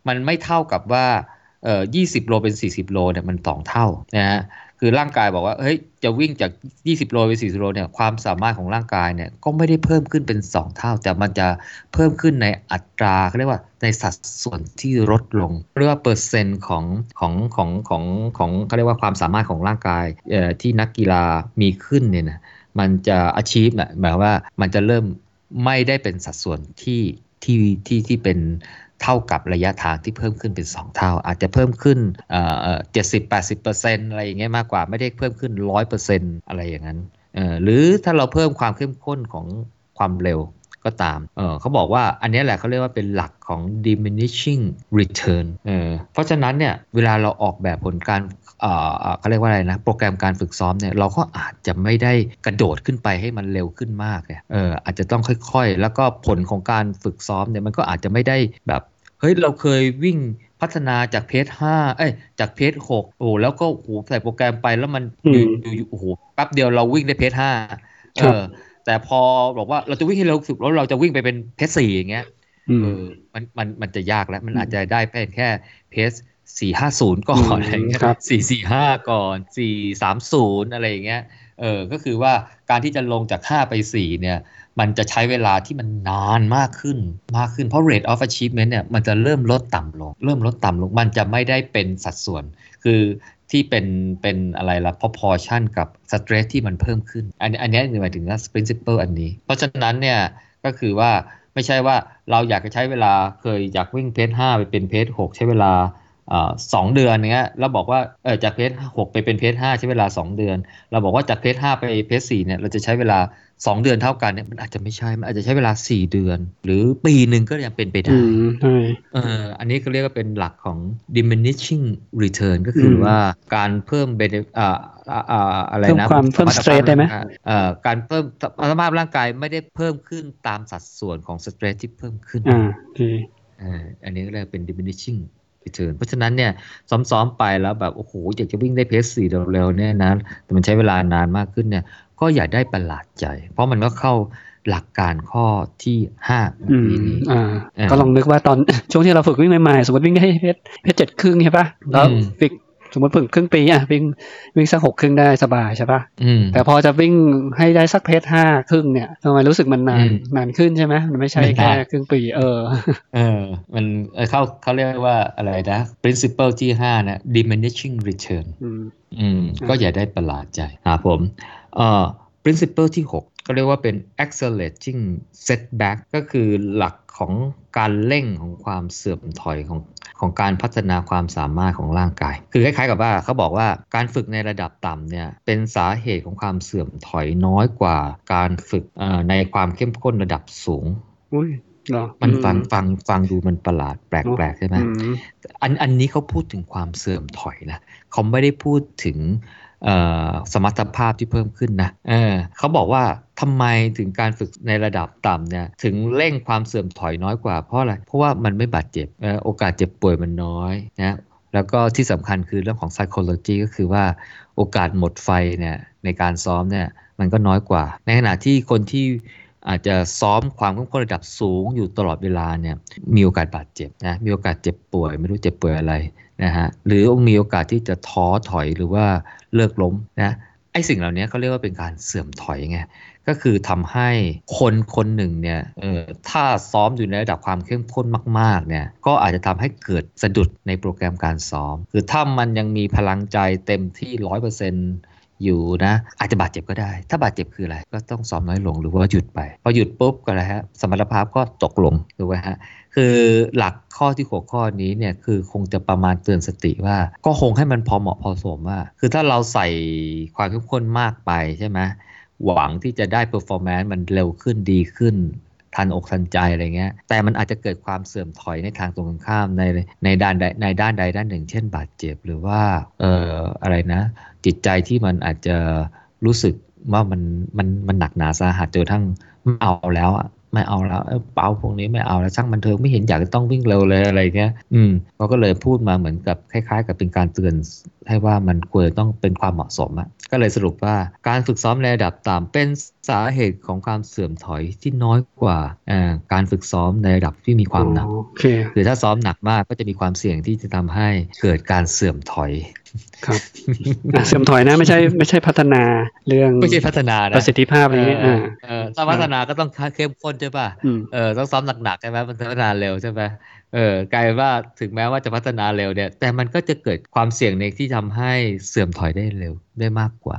มันไม่เท่ากับว่าเอ่อ20 โลเป็น 40 โลเนี่ยมันสองเท่านะฮะคือร่างกายบอกว่าเฮ้ยจะวิ่งจาก 20 โลไป40 โลเนี่ยความสามารถของร่างกายเนี่ยก็ไม่ได้เพิ่มขึ้นเป็น 2 เท่า แต่มันจะเพิ่มขึ้นในอัตราเขาเรียกว่าในสัดส่วนที่ลดลงเรียกว่าเปอร์เซ็นต์ของของของของของเขาเรียกว่าความสามารถของร่างกายเอ่อที่นักกีฬามีขึ้นเนี่ยนะ มันจะ achieve นะหมายว่ามันจะเริ่มไม่ได้เป็นสัดส่วนที่ที่ที่ที่เป็นเท่ากับระยะทางที่เพิ่มขึ้นเป็น 2 เท่า อาจจะเพิ่มขึ้นเจ็ดสิบแปดสิบเปอร์เซ็นต์อะไรอย่างเงี้ยมากกว่าไม่ได้เพิ่มขึ้นร้อยเปอร์เซ็นต์อะไรอย่างนั้นหรือถ้าเราเพิ่มความเข้มข้นของความเร็ว ก็ตาม เออเขาบอกว่าอันนี้แหละเขาเรียกว่าเป็นหลักของ diminishing return เออเพราะฉะนั้นเนี่ยเวลาเราออกแบบผลการเออเขาเรียกว่าอะไรนะ โปรแกรมการฝึกซ้อมเนี่ยเราก็อาจจะไม่ได้กระโดดขึ้นไปให้มันเร็วขึ้นมากเนี่ยเอออาจจะต้องค่อยๆ แล้วก็ผลของการฝึกซ้อมเนี่ยมันก็อาจจะไม่ได้แบบเฮ้ยเราเคยวิ่งพัฒนาจากเพจห้าเอ้ย จากเพจหกโอ้แล้วก็โอ้ใส่โปรแกรมไปแล้วมันอยู่โอ้โหแป๊บเดียวเราวิ่งได้เพจห้าเออ แต่พอบอกว่าเราจะวิ่งให้เร็วสุดแล้วเราจะวิ่งไปเป็นเพจสี่อย่างเงี้ยเออมันมันมันจะยากแล้ว มันอาจจะได้เพียงแค่เพจสี่ห้าศูนย์ก่อนอะไรเงี้ยสี่สี่ห้าก่อนสี่สามศูนย์อะไรอย่างเงี้ยเออก็คือว่าการที่จะลงจากห้าไปสี่เนี่ย มันจะใช้เวลาที่มันนานมากขึ้นมากขึ้นเพราะ rate of achievement เนี่ยมันจะเริ่มลดต่ำลง เริ่มลดต่ำลง มันจะไม่ได้เป็นสัดส่วน คือ ที่เป็นเป็นอะไรละ proportion กับ stress ที่มันเพิ่มขึ้น อันนี้อันนี้หมายถึงว่า principle อันนี้ เพราะฉะนั้นเนี่ยก็คือว่าไม่ใช่ว่าเราอยากจะใช้เวลาเคยอยากวิ่งเพจห้าไปเป็นเพจหกใช้เวลา สองเดือนเนี้ยเราบอกว่าเออจากเพจหกไปเป็นเพจห้าใช้เวลาสองเดือน เราบอกว่าจากเพจห้าไปเพจสี่เนี่ยเราจะใช้เวลาสองเดือนเท่ากันเนี่ยมันอาจจะไม่ใช่ มันอาจจะใช้เวลาสี่เดือน หรือปีหนึ่งก็ยังเป็นไปได้เอออันนี้ก็เรียกว่าเป็นหลักของ diminishing return ก็คือว่าการเพิ่มเบนอ่าอ่าอะไรนะความเพิ่มสเตรสได้ไหมอ่าการเพิ่มสภาพร่างกายไม่ได้เพิ่มขึ้นตามสัดส่วนของสเตรสที่เพิ่มขึ้นอ่าอ่าอันนี้ก็เรียกเป็น diminishing เชิญเพราะฉะนั้นเนี่ยซ้อมๆไปแล้วแบบโอ้โหอยากจะวิ่งได้เพสสี่เร็วๆเนี่ยนะแต่มันใช้เวลานานมากขึ้นเนี่ยก็อย่าได้ประหลาดใจ เพราะมันก็เข้าหลักการข้อที่ห้านี้ก็ลองนึกว่าตอนช่วงที่เราฝึกวิ่งใหม่ๆสมมติวิ่งได้เพชรเพชรเจ็ดครึ่งใช่ปะแล้วฝึก สมมติฝึกครึ่งปีอะวิ่งวิ่งสักหกครึ่งได้สบายใช่ปะแต่พอจะวิ่งให้ได้สักเพจห้าครึ่งเนี่ยทำไมรู้สึกมันนานนานขึ้นใช่ไหมมันไม่ใช่แค่ครึ่งปี เออ เออ มันเขาเขาเรียกว่าอะไรนะ principle ที่ห้านะ diminishing return อืมก็อย่าได้ประหลาดใจครับผมเออ principle ที่6ก็เรียกว่าเป็น accelerating setback ก็คือหลักของการเร่งของความเสื่อมถอยของ ของการพัฒนาความสามารถของร่างกาย คือคล้ายๆกับว่าเขาบอกว่าการฝึกในระดับต่ำเนี่ยเป็นสาเหตุของความเสื่อมถอยน้อยกว่าการฝึกในความเข้มข้นระดับสูงอุ้ยมันฟังฟังฟังดูมันประหลาดแปลกๆใช่ไหมอันอันนี้เขาพูดถึงความเสื่อมถอยนะเขาไม่ได้พูดถึง สมรรถภาพที่เพิ่มขึ้นนะเเขาบอกว่าทำไมถึงการฝึกในระดับต่ำเนี่ยถึงเร่งความเสื่อมถอยน้อยกว่าเพราะอะไร เพราะว่ามันไม่บาดเจ็บโอกาสเจ็บป่วยมันน้อยนะแล้วก็ที่สำคัญคือเรื่องของ psychology ก็คือว่าโอกาสหมดไฟเนี่ยในการซ้อมเนี่ยมันก็น้อยกว่า ในขณะที่คนที่อาจจะซ้อมความเข้มข้นระดับสูงอยู่ตลอดเวลาเนี่ยมีโอกาสบาดเจ็บนะมีโอกาสเจ็บป่วย ไม่รู้เจ็บป่วยอะไร นะฮะหรือมีโอกาสที่จะท้อถอยหรือว่าเลิกล้มนะไอ้สิ่งเหล่านี้เขาเรียกว่าเป็นการเสื่อมถอยไงก็คือทำให้คนคนหนึ่งเนี่ยเออถ้าซ้อมอยู่ในระดับความเข้มข้นมากๆเนี่ยก็อาจจะทำให้เกิดสะดุดในโปรแกรมการซ้อม คือถ้ามันยังมีพลังใจเต็มที่ร้อยเปอร์เซ็นต์ อยู่นะ อาจจะบาดเจ็บก็ได้ ถ้าบาดเจ็บคืออะไร ก็ต้องซ้อมน้อยลงหรือว่าหยุดไป พอหยุดปุ๊บก็แล้วฮะสมรรถภาพก็ตกลงถูกไหมฮะคือหลักข้อที่หัวข้อนี้เนี่ยคือคงจะประมาณเตือนสติว่า ก็คงให้มันพอเหมาะพอสมว่า คือถ้าเราใส่ความเข้มข้นมากไปใช่ไหมหวังที่จะได้ performance มันเร็วขึ้นดีขึ้นทันอกทันใจอะไรเงี้ย แต่มันอาจจะเกิดความเสื่อมถอยในทางตรงกันข้ามในในด้านใดในด้านใดด้านหนึ่ง เช่นบาดเจ็บหรือว่าเอ่ออะไรนะ จิตใจที่มันอาจจะรู้สึกว่ามันมันมันหนักหนาสาหัสจนทั้งไม่เอาแล้วอะไม่เอาแล้วเป้าพวกนี้ไม่เอาแล้วช่างบันเทิงไม่เห็นอยากจะต้องวิ่งเร็วเลยอะไรเงี้ยอืมเขาก็เลยพูดมาเหมือนกับคล้าย ๆ กับเป็นการเตือนให้ว่ามันควรต้องเป็นความเหมาะสมอะก็เลยสรุปว่าการฝึกซ้อมในระดับต่ำเป็นสาเหตุของความเสื่อมถอยที่น้อยกว่าการฝึกซ้อมในระดับที่มีความหนักคือถ้าซ้อมหนักมากก็จะมีความเสี่ยงที่จะทำให้เกิดการเสื่อมถอย ครับเสื่อมถอยนะไม่ใช่ไม่ใช่พัฒนาเรื่องไม่ใช่พัฒนาประสิทธิภาพอะไรนี้ถ้าพัฒนาก็ต้องเข้มข้นใช่ป่ะเออต้องซ้อมหนักๆใช่ไหมมันพัฒนาเร็วใช่ไหมเออกลายว่าถึงแม้ว่าจะพัฒนาเร็วเนี่ย แต่มันก็จะเกิดความเสี่ยงในที่ทำให้เสื่อมถอยได้เร็วได้มากกว่า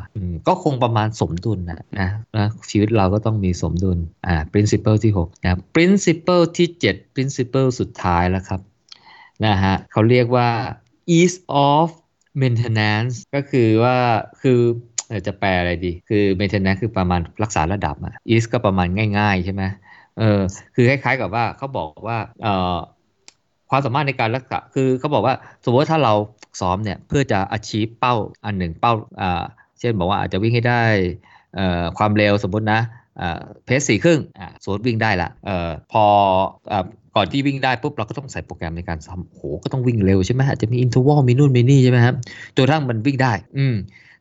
ก็คงประมาณสมดุลนะนะนะชีวิตเราก็ต้องมีสมดุลอ่า principle ที่6นะ principle ที่ 7 principle สุดท้ายแล้วครับนะฮะเขาเรียกว่า ease of maintenance ก็คือว่าคือจะแปลอะไรดี คือ maintenance คือประมาณรักษาระดับอะ ease ก็ประมาณง่ายๆใช่ไหมเออคือคล้ายๆกับว่าเขาบอกว่าเออความสามารถในการรักษาคือเขาบอกว่าสมมติว่าถ้าเราซ้อมเนี่ยเพื่อจะ achieve เป้าอันหนึ่งเป้าอ่าเช่นบอกว่าอาจจะวิ่งให้ได้เอ่อความเร็วสมมตินะเพสสี่ครึ่งอ่าสมมติวิ่งได้ละเอ่อพออ่า ก่อนที่วิ่งได้ปุ๊บเราก็ต้องใส่โปรแกรมในการซ้อมโหก็ต้องวิ่งเร็วใช่ไหมอาจจะมีอินทวอลมีนู่นมีนี่ใช่ไหมครับจนทั้งมันวิ่งได้ อืม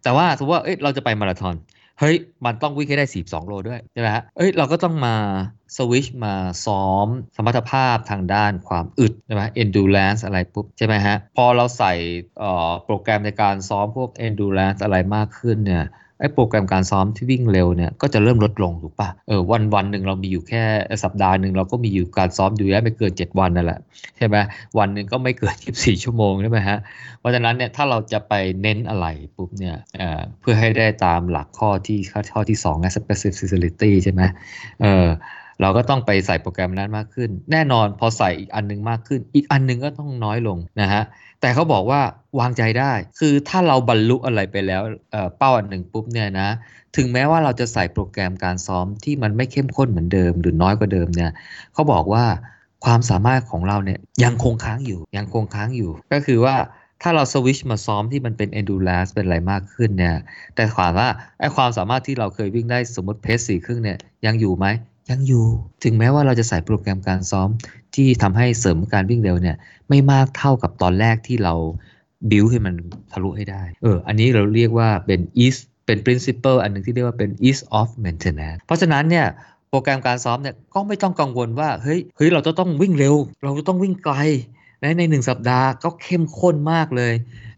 แต่ว่าสมมติว่าเอ้ยเราจะไปมาราธอนเฮ้ย มันต้องวิ่งให้ได้ 42 โลด้วยใช่ไหมฮะ เอ้ย เราก็ต้องมาสวิชมาซ้อมสมรรถภาพทางด้านความอึดใช่ไหม endurance อะไรปุ๊บใช่ไหมฮะ พอเราใส่โปรแกรมในการซ้อมพวก endurance อะไรมากขึ้นเนี่ย ไอ้โปรแกรมการซ้อมที่วิ่งเร็วเนี่ยก็จะเริ่มลดลงถูกปะเออวันวันหนึ่งเรามีอยู่แค่สัปดาห์หนึ่งเราก็มีอยู่การซ้อมอยู่แค่ไม่เกิน 7 วันนั่นแหละใช่ไหมวันหนึ่งก็ไม่เกิน 24 ชั่วโมงใช่ไหมฮะเพราะฉะนั้นเนี่ยถ้าเราจะไปเน้นอะไรปุ๊บเนี่ยเอ่อเพื่อให้ได้ตามหลักข้อที่ข้อที่2นะ specificity ใช่ไหมเออ เราก็ต้องไปใส่โปรแกรมนั้นมากขึ้น แน่นอนพอใส่อีกอันนึงมากขึ้น อีกอันนึงก็ต้องน้อยลงนะฮะแต่เขาบอกว่าวางใจได้ คือถ้าเราบรรลุอะไรไปแล้วเเป้าอันหนึ่งปุ๊บเนี่ยนะถึงแม้ว่าเราจะใส่โปรแกรมการซ้อมที่มันไม่เข้มข้นเหมือนเดิม หรือน้อยกว่าเดิมเนี่ยเขาบอกว่าความสามารถของเราเนี่ยยังคงค้างอยู่ยังคงค้างอยู่ ก็คือว่าถ้าเราสวิชมาซ้อมที่มันเป็น endurance เป็นอะไรมากขึ้นเนี่ยแต่ความว่าไอ้ความสามารถที่เราเคยวิ่งได้สมมติเพสสี่ครึ่งเนี่ยยังอยู่ไหม ยังอยู่ ถึงแม้ว่าเราจะใส่โปรแกรมการซ้อมที่ทำให้เสริมการวิ่งเร็วเนี่ย ไม่มากเท่ากับตอนแรกที่เราบิวให้มันทะลุให้ได้ เออ อันนี้เราเรียกว่าเป็น ease เป็น principle อันหนึ่งที่เรียกว่าเป็น ease of maintenance เพราะฉะนั้นเนี่ยโปรแกรมการซ้อมเนี่ยก็ไม่ต้องกังวลว่า เฮ้ย เฮ้ย เราจะต้องวิ่งเร็ว เราจะต้องวิ่งไกลในในหนึ่งสัปดาห์ก็เข้มข้นมากเลย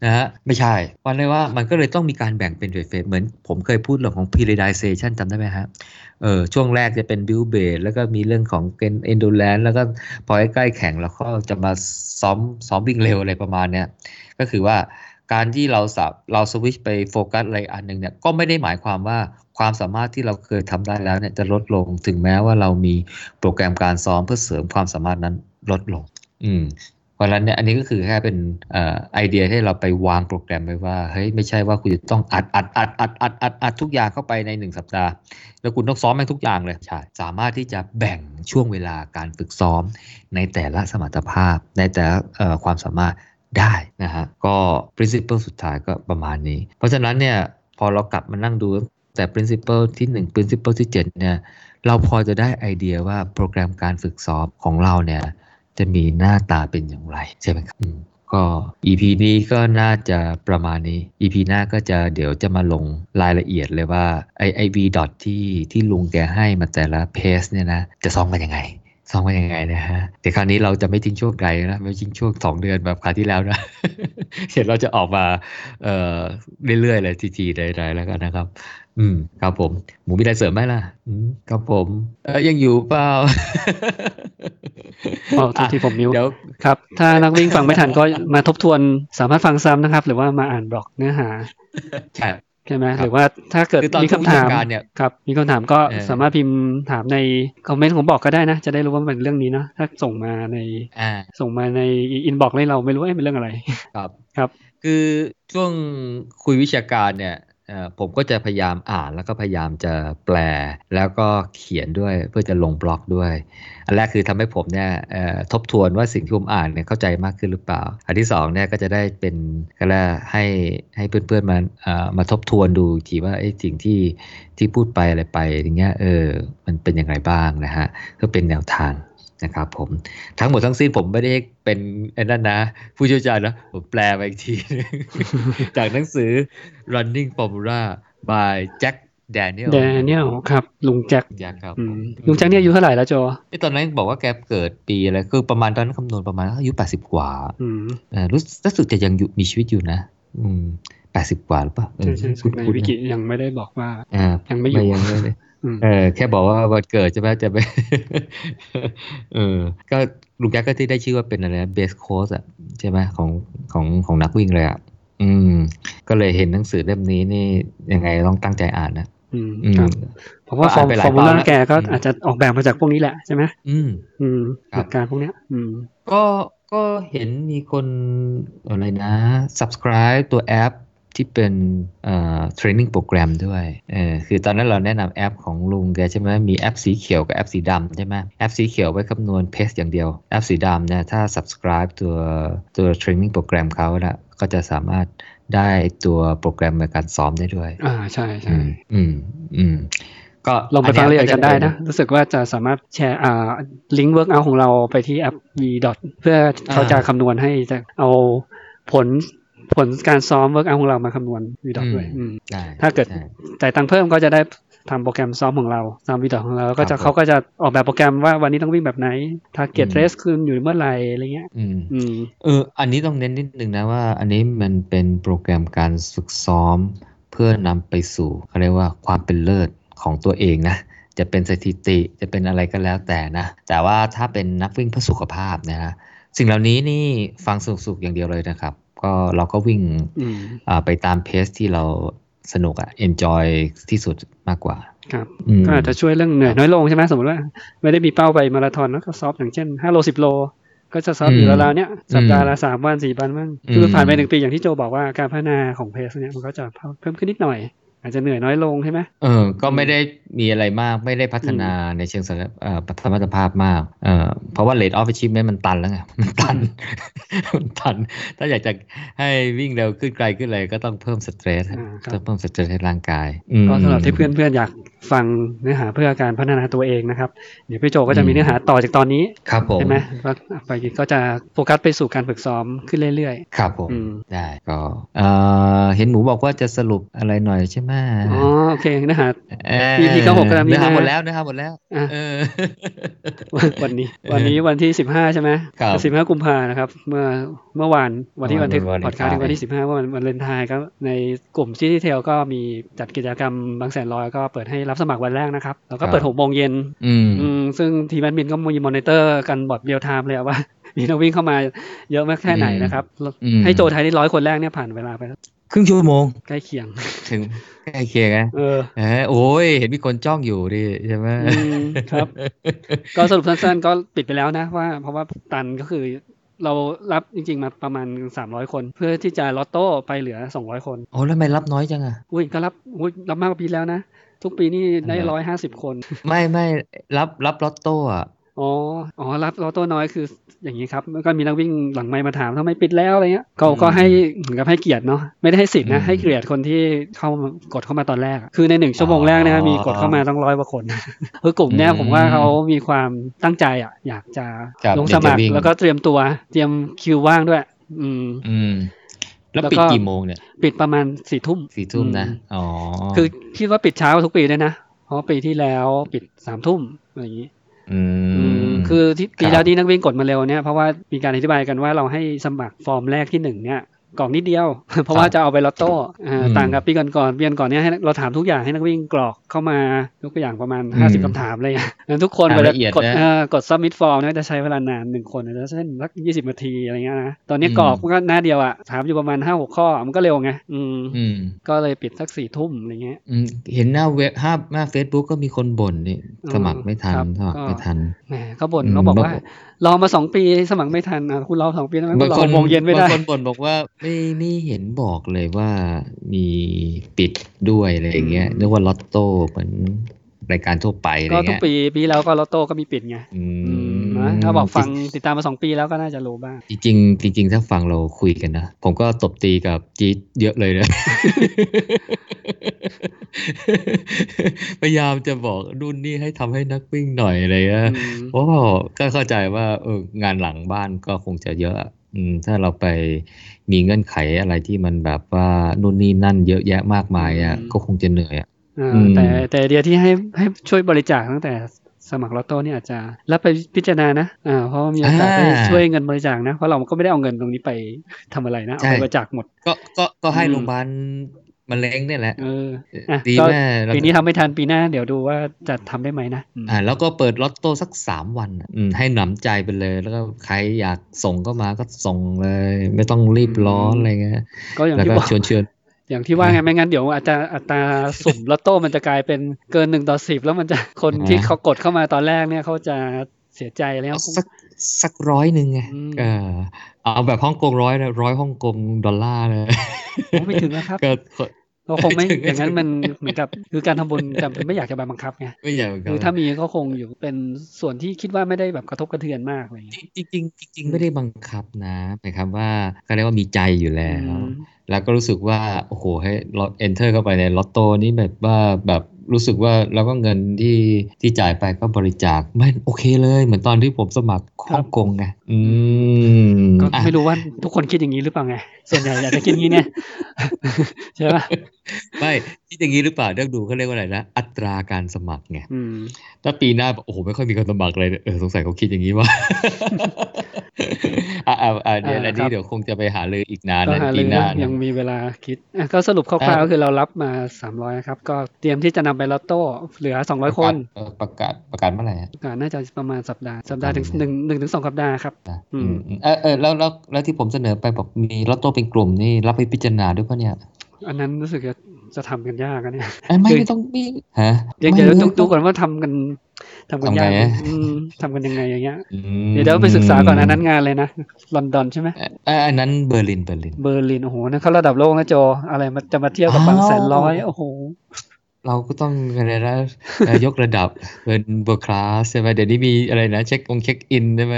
นะฮะไม่ใช่วันเลยว่ามันก็เลยต้องมีการแบ่งเป็นเฟสเหมือนผมเคยพูดเรื่องของ periodization จำได้ไหมฮะ เออช่วงแรกจะเป็น build base แล้วก็มีเรื่องของเกน endurance แล้วก็พอใกล้แข่งแล้วก็จะมาซ้อมซ้อมวิ่งเร็วอะไรประมาณเนี้ยก็คือว่าการที่เราสับเราสวิชไปโฟกัสอะไรอันหนึ่งเนี่ยก็ไม่ได้หมายความว่าความสามารถที่เราเคยทำได้แล้วเนี่ยจะลดลงถึงแม้ว่าเรามีโปรแกรมการซ้อมเพื่อเสริมความสามารถนั้นลดลง อืม เพราะฉะนั้นเนี่ยอันนี้ก็คือแค่เป็นไอเดียที่เราไปวางโปรแกรมไว้ว่าเฮ้ยไม่ใช่ว่าคุณจะต้องอัดอัดอัดอัดอัดอัดอัดทุกอย่างเข้าไปในหนึ่งสัปดาห์ แล้วคุณต้องซ้อมแม่งทุกอย่างเลยใช่สามารถที่จะแบ่งช่วงเวลาการฝึกซ้อม ในแต่ละสมรรถภาพ ในแต่ละความสามารถได้นะฮะก็ principle สุดท้ายก็ประมาณนี้ เพราะฉะนั้นเนี่ยพอเรากลับมานั่งดูแต่ principle ที่ 1 principle ที่ 7 เนี่ย เราพอจะได้ไอเดียว่าโปรแกรมการฝึกซ้อมของเราเนี่ย จะมีหน้าตาเป็นอย่างไรใช่ไหมครับก็ EP นี้ก็น่าจะประมาณนี้ EP หน้าก็จะเดี๋ยวจะมาลงรายละเอียดเลยว่าไอไอวีดอทที่ที่ลุงแกให้มาแต่ละเพสเนี่ยนะ จะซ้อมกันยังไงซ้อมกันยังไงนะฮะแต่คราวนี้เราจะไม่ทิ้งช่วงไกลนะไม่ทิ้งช่วงสองเดือนแบบคราวที่แล้วนะเห็นเราจะออกมาเอ่อเรื่อยๆเลยทีๆใดๆแล้วกันนะครับ อืม ครับผม หมูมีอะไรเสริมไหมล่ะ อืม ครับผมเออยังอยู่เปล่าอ๋อที่ผมมิวเดี๋ยวครับ ถ้านักวิ่งฟังไม่ทันก็มาทบทวนสามารถฟังซ้ำนะครับ หรือว่ามาอ่านบล็อกเนื้อหาใช่ใช่ไหมหรือว่าถ้าเกิดมีคำถามครับ มีคำถามก็สามารถพิมพ์ถามใน comment ของบล็อกก็ได้นะ จะได้รู้ว่าเป็นเรื่องนี้เนาะถ้าส่งมาในส่งมาใน inbox ให้เราไม่รู้ว่าเป็นเรื่องอะไร ครับครับ คือช่วงคุยวิชาการเนี่ย ผมก็จะพยายามอ่านแล้วก็พยายามจะแปลแล้วก็เขียนด้วยเพื่อจะลงบล็อกด้วย อันแรกคือทำให้ผมเนี่ยทบทวนว่าสิ่งที่ผมอ่านเนี่ยเข้าใจมากขึ้นหรือเปล่า อันที่2เนี่ยก็จะได้เป็นก็แล้วให้ให้เพื่อนๆมามาทบทวนดูทีว่าไอ้สิ่งที่ที่พูดไปอะไรไปอย่างเงี้ยเออมันเป็นยังไงบ้างนะฮะก็เป็นแนวทาง นะครับผมทั้งหมดทั้งสิ้นผมไม่ได้เป็นไอ้นั่นนะ ผู้เชี่ยวชาญนะผมแปลไปอีกที จากหนังสือ Running Formula by Jack Daniel Daniel ครับ ลุงแจ็คแจ็คครับลุงแจ็คเนี่ยอายุเท่าไหร่แล้วโจที่ตอนนั้นบอกว่าแกเกิดปีอะไรคือประมาณตอนนั้นคำนวณประมาณอายุแปดสิบกว่ารู้รู้สึกจะยังอยู่มีชีวิตอยู่นะ อืมแปดสิบกว่าหรือเปล่าในวิกิยังไม่ได้บอกว่ายังไม่อยู่ยังไม่ได้ เออแค่บอกว่าวันเกิดใช่ไหมจะไปเออก็ลุงแกก็ที่ได้ชื่อว่าเป็นอะไรเบสโค้สอะใช่ไหมของของของนักวิ่งเลยอะอืม ก็เลยเห็นหนังสือเล่มนี้นี่ยังไงต้องตั้งใจอ่านนะอืมครับเพราะว่า formula แกก็อาจจะออกแบบมาจากพวกนี้แหละใช่ไหมอืม อืมหลักการพวกเนี้ย อืม ก็ก็เห็นมีคนอะไรนะ subscribe ตัวแอป ที่เป็นเอ่อ training โปรแกรมด้วยเออคือตอนนั้นเราแนะนำแอปของลุงแกใช่ไหมมีแอปสีเขียวกับแอปสีดำใช่ไหมแอปสีเขียวไว้คำนวณ pace อย่างเดียว แอปสีดำเนี่ยถ้า subscribe ตัวตัว training โปรแกรมเขาแล้วก็จะสามารถได้ตัวโปรแกรมในการซ้อมได้ด้วย อ่าใช่ใช่อืมอืมก็ลองไปฟังเรียนกันได้นะ รู้สึกว่าจะสามารถแชร์อ่าลิงก์ workout ของเราไปที่แอป VDOT เพื่อเขาจะคำนวณให้จะเอาผล ผลการซ้อม workout ของเรามาคำนวณ VDOT ด้วยถ้าเกิดจ่ายตังค์เพิ่มก็จะได้ทำโปรแกรมซ้อมของเราซ้อม VDOT ของเราก็จะเขาก็จะออกแบบโปรแกรมว่าวันนี้ต้องวิ่งแบบไหนถ้าเกียรเรสคืนอยู่เมื่อไหร่อะไรเงี้ยอืมเออ อันนี้ต้องเน้นนิดนึงนะว่า อันนี้มันเป็นโปรแกรมการฝึกซ้อม เพื่อนำไปสู่เขาเรียกว่าความเป็นเลิศของตัวเองนะจะเป็นสถิติจะเป็นอะไรก็แล้วแต่นะ แต่ว่าถ้าเป็นนักวิ่งเพื่อสุขภาพนะฮะสิ่งเหล่านี้นี่ฟังสุขๆอย่างเดียวเลยนะครับ ก็เราก็วิ่งไปตามเพสที่เราสนุกอะเอนจอยที่สุดมากกว่า ครับก็อาจจะช่วยเรื่องเหนื่อยน้อยลงใช่ไหมสมมติว่า ไม่ได้มีเป้าไปมาราธอนแล้วก็ซอฟอย่างเช่นห้าโลสิบโล ก็จะซอฟอยู่ราวๆเนี้ยสัปดาห์ละสามวันสี่วันมั้งคือผ่านไปหนึ่งปีอย่างที่โจบอกว่าการพัฒนาของเพสเนี่ยมันก็จะเพิ่มขึ้นนิดหน่อย อาจจะเหนื่อยน้อยลงใช่ไหมเออ ก็ไม่ได้มีอะไรมากไม่ได้พัฒนาในเชิงสมรรถภาพมากเออเพราะว่า rate of achievement มันตันแล้วไงมันตันมันตัน ถ้าอยากจะให้วิ่งเร็วขึ้นไกลขึ้นเลยก็ต้องเพิ่มสเตรสต้องเพิ่มสเตรสให้ร่างกายก็สำหรับที่เพื่อนๆอยาก ฟังเนื้อหาเพื่อการพัฒนาตัวเองนะครับ เดี๋ยวพี่โจก็จะมีเนื้อหาต่อจากตอนนี้ครับผมใช่ไหมก็ไปก็จะโฟกัสไปสู่การฝึกซ้อมขึ้นเรื่อยๆ ครับผมได้ก็เห็นหมูบอกว่าจะสรุปอะไรหน่อยใช่ไหมอ๋อโอเคเนื้อหา EP ก็หกกำลังเนื้อหาหมดแล้วเนื้อหาหมดแล้ววันนี้วันนี้วันที่สิบห้าใช่ไหมสิบห้ากุมภานะครับ เมื่อเมื่อวานวันที่วันที่พอดคาส์วันที่สิบห้าวันวาเลนไทน์ก็ในกลุ่ม City Trail ก็มีจัดกิจกรรมบางแสนร้อยก็เปิดให้รับสมัครวันแรกนะครับ แล้วก็เปิดหกโมงเย็นซึ่งทีมแอดมินก็มีมอนิเตอร์กันแบบ real time เลยว่า มีนักวิ่งเข้ามาเยอะมากแค่ไหนนะครับ ให้โจทายที่ร้อยคนแรกเนี่ยผ่านเวลาไปครึ่งชั่วโมง ใกล้เคียง ถึงใกล้เคียงไงเออโอ้ย เห็นมีคนจ้องอยู่ดิใช่ไหมครับ ก็สรุปสั้นๆก็ปิดไปแล้วนะว่า เพราะว่าตันก็คือเรารับจริงๆ มาประมาณสามร้อยคน เพื่อที่จะลอตโต้ไปเหลือสองร้อยคน โอ้แล้วไม่รับน้อยจังอะ อุ้ยก็รับอุ้ยรับมากกว่าปีแล้วนะ ทุกปีนี่ได้ร้อยห้าสิบคน ไม่ไม่รับรับลอตโต้อะอ๋อ อ๋อ รับลอตโต้น้อยคืออย่างนี้ครับก็มีนักวิ่งหลังไม้มาถามทำไมปิดแล้วอะไรเงี้ยก็ก็ให้เหมือนกับให้เกียรติเนาะ ไม่ได้ให้สิทธินะ ให้เกียรติคนที่เข้ากดเข้ามาตอนแรก คือในหนึ่งชั่วโมงแรกนะมีกดเข้ามาต้องร้อยกว่าคน คือกลุ่มเนี้ยผมว่าเขามีความตั้งใจอะ อยากจะลงสมัครแล้วก็เตรียมตัว เตรียมคิวว่างด้วย อืม อืม แล้วปิดกี่โมงเนี่ย ปิดประมาณสี่ทุ่มสี่ทุ่มนะ อ๋อ คือคิดว่าปิดเช้าทุกปีเลยนะ เพราะปีที่แล้วปิดสามทุ่มอะไรอย่างนี้คือที่ปีแล้วที่นักวิ่งกดมาเร็วเนี่ย เพราะว่ามีการอธิบายกันว่าเราให้สมัครฟอร์มแรกที่หนึ่งเนี่ย กล่องนิดเดียว เพราะว่าจะเอาไปลอตโต้ต่างกับปีก่อนๆปีก่อนเนี้ยให้เราถามทุกอย่างให้นักวิ่งกรอกเข้ามายกตัวอย่างประมาณห้าสิบคำถามเลยนั้นทุกคนเวลากดกดซับมิดฟอร์มเนี่ยจะใช้เวลานานหนึ่งคนจะเช่นสักยี่สิบนาทีอะไรเงี้ยนะตอนนี้กรอกมันก็หน้าเดียวอะถามอยู่ประมาณห้าหกข้อมันก็เร็วไงอืมก็เลยปิดสักสี่ทุ่มอะไรเงี้ยเห็นหน้าเว็บห้าหน้าเฟซบุ๊กก็มีคนบ่นนี่สมัครไม่ทันสมัครไม่ทันแหมเขาบ่นเขาบอกว่ารอมาสองปีสมัครไม่ทันอะคุณรอสองปีแล้วมันรอโมงเย็นไม่ได้บางคนบ่นบอกว่าไม่ไม่เห็นบอกเลยว่ามีปิดด้วยอะไรอย่างเงี้ยนึกว่าลอตโต้เหมือนรายการทั่วไปก็ทุกปีปีแล้วก็ลอตโต้ก็มีปิดไง นะถ้าบอกฟังติดตามมาสองปีแล้วก็น่าจะรู้บ้าง จริงจริงๆถ้าฟังเราคุยกันนะ ผมก็ตบตีกับจีดเยอะเลยนะพยายามจะบอกรุ่นนี้ให้ทำให้นักวิ่งหน่อยอะไรเงี้ยเพราะก็เข้าใจว่าเอองานหลังบ้านก็คงจะเยอะอืมถ้าเราไปมีเงื่อนไขอะไรที่มันแบบว่านู่นนี่นั่นเยอะแยะมากมายอะก็คงจะเหนื่อยอะแต่แต่เดียที่ให้ให้ช่วยบริจาคตั้งแต่ สมัครลอตโต้นี่อาจจะรับไปพิจารณานะอ่าเพราะมีโอกาสได้ช่วยเงินบริจาคนะ เพราะเราก็ไม่ได้เอาเงินตรงนี้ไปทำอะไรนะเอาไปบริจาคหมด ก็ก็ก็ให้โรงพยาบาลมันเล้งเนี่ยแหละเออดีแม่ปีนี้ทำไม่ทันปีหน้า เดี๋ยวดูว่าจะทำได้ไหมนะอ่าแล้วก็เปิดลอตโต้สักสามวันอืมให้หนำใจไปเลย แล้วก็ใครอยากส่งก็มาก็ส่งเลย ไม่ต้องรีบร้อนอะไรเงี้ยก็อย่างที่บอกชวนชวน อย่างที่ว่าไงไม่งั้นเดี๋ยวอาจจะอัตราสุ่มลอตโต้มันจะกลายเป็นเกินหนึ่งต่อสิบแล้วมันจะคนที่เขากดเข้ามาตอนแรกเนี่ยเขาจะเสียใจแล้วสักสักร้อยหนึ่งไงเออเอาแบบฮ่องกงร้อยร้อยฮ่องกงดอลลาร์เลยไม่ถึงนะครับก็คงไม่อย่างนั้นมันเหมือนกับคือการทำบุญแต่ไม่อยากจะบังคับไงไม่อยากคือถ้ามีก็คงอยู่เป็นส่วนที่คิดว่าไม่ได้แบบกระทบกระเทือนมากเลยจริงจริงจริงไม่ได้บังคับนะหมายความว่าก็เรียกว่ามีใจอยู่แล้ว แล้วก็รู้สึกว่าโอ้โหให้เรา enter เข้าไปในลอตโต้นี้แบบว่าแบบรู้สึกว่าเราก็เงินที่ที่จ่ายไปก็บริจาคไม่โอเคเลยเหมือนตอนที่ผมสมัครฮ่องกงไงอืมก็ไม่รู้ว่าทุกคนคิดอย่างนี้หรือเปล่าไงส่วนใหญ่อยากจะคิดอย่างนี้เนี่ยใช่ไหม ไม่คิดอย่างนี้หรือเปล่าเรื่องดูเขาเรียกว่าอะไรนะอัตราการสมัครไงถ้าปีหน้าโอ้โหไม่ค่อยมีคนสมัครเลยเออสงสัยเขาคิดอย่างนี้ว่าอ่าอ่าเดี๋ยวอันนี้เดี๋ยวคงจะไปหาเลยอีกนานนะปีหน้ายังมีเวลาคิดก็สรุปคร่าวๆก็คือเรารับมาสามร้อยครับ ก็เตรียมที่จะนำไปลอตโต้เหลือสองร้อยคน ประกาศประกาศเมื่อไหร่ประกาศน่าจะประมาณสัปดาห์สัปดาห์ถึงหนึ่งหนึ่งถึงสองสัปดาห์ครับอืมเออเออแล้วแล้วแล้วที่ผมเสนอไปบอกมีลอตโต้เป็นกลุ่มนี่รับไปพิจารณาด้วยปะเนี่ย อันนั้นรู้สึกจะจะทำกันยากนะเนี่ยไม่ไม่ต้องมีฮะเดี๋ยวเดี๋ยวต้องดูก่อนว่าทำกันทำกันยากทำกันยังไงอย่างเงี้ยเดี๋ยวเดี๋ยวไปศึกษาก่อนอันนั้นงานเลยนะลอนดอนใช่ไหมอันนั้นเบอร์ลินเบอร์ลินเบอร์ลินโอ้โหนั่นเขาระดับโลกนะโจอะไรมันจะมาเทียบกับบางแสนร้อยโอ้โหเราก็ต้องอะไรนะยกระดับเป็น world class ใช่ไหมเดี๋ยวนี้มีอะไรนะ เช็คองเช็คอินใช่ไหม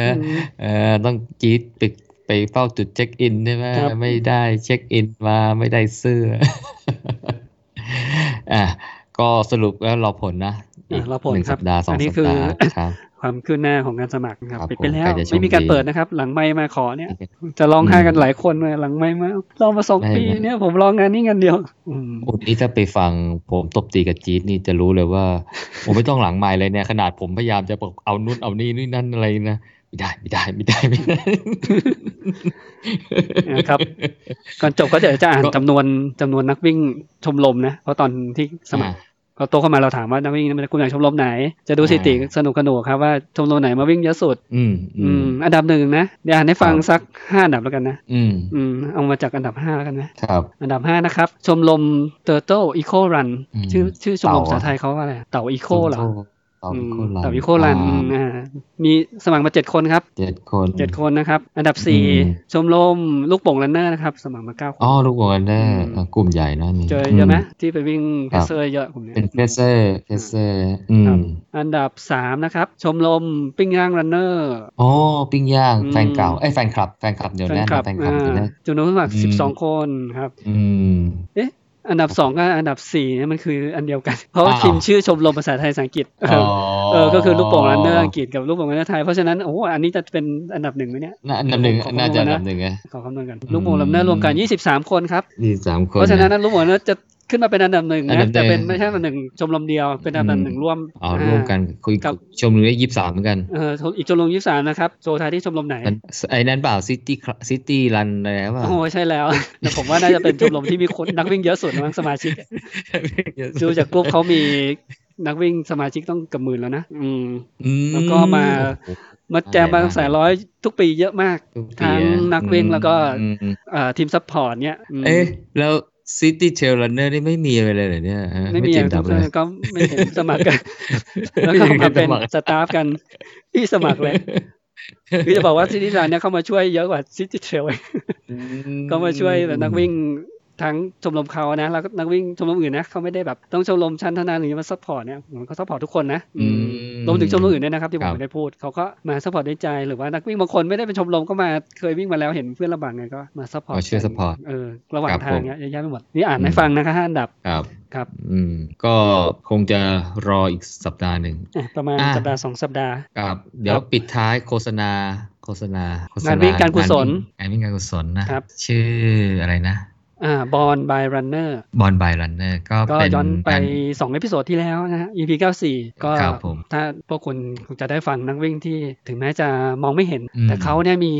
เอ่อต้องจีดไป ไปเฝ้าจุดเช็คอินใช่ไหมไม่ได้เช็คอินมาไม่ได้เสื้ออะก็สรุปแล้วรอผลนะรอผลหนึ่งสัปดาห์สองสัปดาห์ครับความคืบหน้าของการสมัครครับปิดไปแล้วไม่มีการเปิดนะครับ หลังไมค์มาขอเนี่ย จะร้องไห้กันหลายคนเลยหลังไมค์มาลองมาสองปีเนี่ยผมรองงานนี้งานเดียวอุดนี้ถ้าไปฟังผมตบตีกับจี๊ดนี่จะรู้เลยว่า ผมไม่ต้องหลังไม่เลยเนี่ยขนาดผมพยายามจะบอกเอานู่นเอานี่นี่นั่นอะไรนะ ไม่ได้ไม่ได้ไม่ได้ไม่ได้นะครับก่อนจบก็จะจะอ่านจำนวนจำนวนนักวิ่งชมรมนะเพราะตอนที่สมัครพอโตเข้ามาเราถามว่านักวิ่งนักคุณอยากชมรมไหน จะดูสถิติสนุกสนุกครับว่าชมรมไหนมาวิ่งเยอะสุด อืมอืมอันดับหนึ่งนะเดี๋ยวอ่านให้ฟังสักห้าอันดับแล้วกันนะ อืมอืมเอามาจากอันดับห้าแล้วกันนะครับ อันดับห้านะครับ ชมรม Turtle Eco Run อืมชื่อชื่อชมรมเต่าภาษาไทยเขาว่าอะไรเต่า eco เหรอ เต่าอืม eco run เต่า eco run อ่ามีสมัครมาเจ็ดคนครับเจ็ดคนเจ็ดคนนะครับ อันดับสี่อืมชมรมลูกโป่ง Runner นะครับ สมัครมาเก้าคนอ๋อลูกบอลได้อืมกลุ่มใหญ่นะนี่เจอเยอะไหมมที่ไปวิ่ง pacer ครับเยอะกลุ่มเนี้ยเป็น pacer pacer อืมครับอันดับสามนะครับ ชมรมปิ้งย่าง Runnerอ๋อปิ้งย่างอืมแฟนเก่าไอ้ยแฟนคลับแฟนคลับเดี๋ยวแฟนแน่นคลับแฟนคลับอ่าเดี๋ยวแน่นจำนวนผู้สมัครอืมสิบสองคนครับอืมเอ๊ะ อันดับสองกับอันดับสี่เนี่ยมันคืออันเดียวกัน เพราะว่าอ้าวพิมพ์ชื่อชมรมภาษาไทยภาษาอังกฤษอ๋อเออก็คือลูกโป่ง Runner อังกฤษกับลูกโป่ง Runner ไทยเพราะฉะนั้นโอ้โหอันนี้จะเป็นอันดับหนึ่งไหมเนี่ยน่าอันดับหนึ่งขอน่าจะอันขอดับหนึ่งไงขอคำนวณกันอืมลูกโป่ง Runner รวมกัน23คนครับนี่สามคนเพราะฉะนั้นนะลูกโป่ง Runner จะ ขึ้นมาเป็นอันดับหนึ่งนะอันดับหนึ่งแต่เป็นไม่ใช่อันดับหนึ่งชมรมเดียวเป็นอันดับหนึ่งร่วมอ๋อร่วมกันคุยกับชมรมได้ยี่สิบสามเหมือนกันเอออีกชมรม23นะครับโจทายที่ชมรมไหนมันไอ้นั่นเปล่า City City Run อะไรนะเปล่าโอ้ใช่แล้วแต่ผมว่าน่าจะเป็นชมรมที่มีคนนักวิ่งเยอะสุดมั้งสมาชิกดูจากกรุ๊ปเขามีนักวิ่งสมาชิกต้องเกับหมื่นแล้วนะอืมอืมแล้วก็มามาแจมบางแสนร้อยทุกปีเยอะมากทุกปีทั้งอะนักวิ่งแล้วก็อืมอืมเอ่อทีม support เนี่ยอืมเอ๊ะแล้ว City Trail Runner นี่ไม่มีอะไรเลยเหรอเนี่ยฮะไม่มีเจอะนดับเลยก็ไม่เห็นสมัครกัน แล้วก็มาเป็น staff กันที่สมัครเลยคือจะบอกว่า City Run เนี่ยเข้ามาช่วยเยอะกว่า City Trail ก็มาช่วยแบบนักวิ่ง ทั้งชมรมเขานะแล้วก็นักวิ่งชมรมอื่นนะเขาไม่ได้แบบต้องชมรมชั้นเท่านั้นหรือมา support เนี่ยมันก็ support ทุกคนนะอืมรวมถึงชมรมอื่นด้วยนะครับที่ผมครับไม่ได้พูดเขาก็มา support ด้วยใจหรือว่านักวิ่งบางคนไม่ได้เป็นชมรมก็มาเคยวิ่งมาแล้วเห็นเพื่อนลำบากไงก็มา support มาช่วย support เออระหว่างครับทางผมเนี้ยเยอะแยะไปหมดนี่อ่านอืมให้ฟังนะคะห้าอันดับครับครับอืมก็คงจะรออีกสัปดาห์หนึ่งอะประมาณอะสัปดาห์สองสัปดาห์ครับเดี๋ยวครับปิดท้ายโฆษณาโฆษณาโฆษณงานวิ่งการกุศลงานวิ่งการกุศลนะครับชื่ออะไรนะ อ่าบอล Blind Runnerบอล Blind Runnerก็ก็เป็นย้อนไปงานสอง episode ที่แล้วนะฮะ EP 94 ก็ครับผมถ้าพวกคุณคงจะได้ฟังนักวิ่งที่ถึงแม้จะมองไม่เห็นอืมแต่เขาเนี่ยมี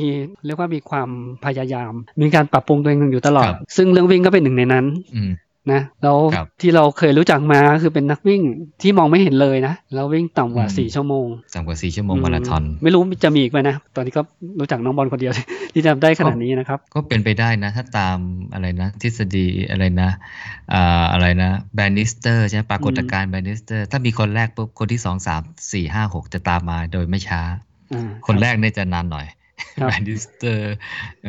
เรียกว่ามีความพยายาม มีการปรับปรุงตัวเองอยู่ตลอดครับซึ่งเรื่องวิ่งก็เป็นหนึ่งในนั้นอืม นะแล้วครับที่เราเคยรู้จักมาคือเป็นนักวิ่งที่มองไม่เห็นเลยนะแล้ววิ่งต่ำกว่าอืมสี่ชั่วโมงสามกว่าสี่ชั่วโมงมาราธอนไม่รู้จะมีอีกไหมนะตอนนี้ก็รู้จักน้องบอลคนเดียวที่ทำได้ขนาดนี้นะครับ ก็เป็นไปได้นะ ถ้าตามอะไรนะ ทฤษฎีอะไรนะอ่าอะไรนะแบนนิสเตอร์ใช่ไหมปรากฏการณ์แบนนิสเตอร์ ถ้ามีคนแรกปุ๊บคนที่สองสามสี่ห้าหกจะตามมาโดยไม่ช้าอ่าคนแรกเนี่ยจะนานหน่อยครับ แบนนิสเตอร์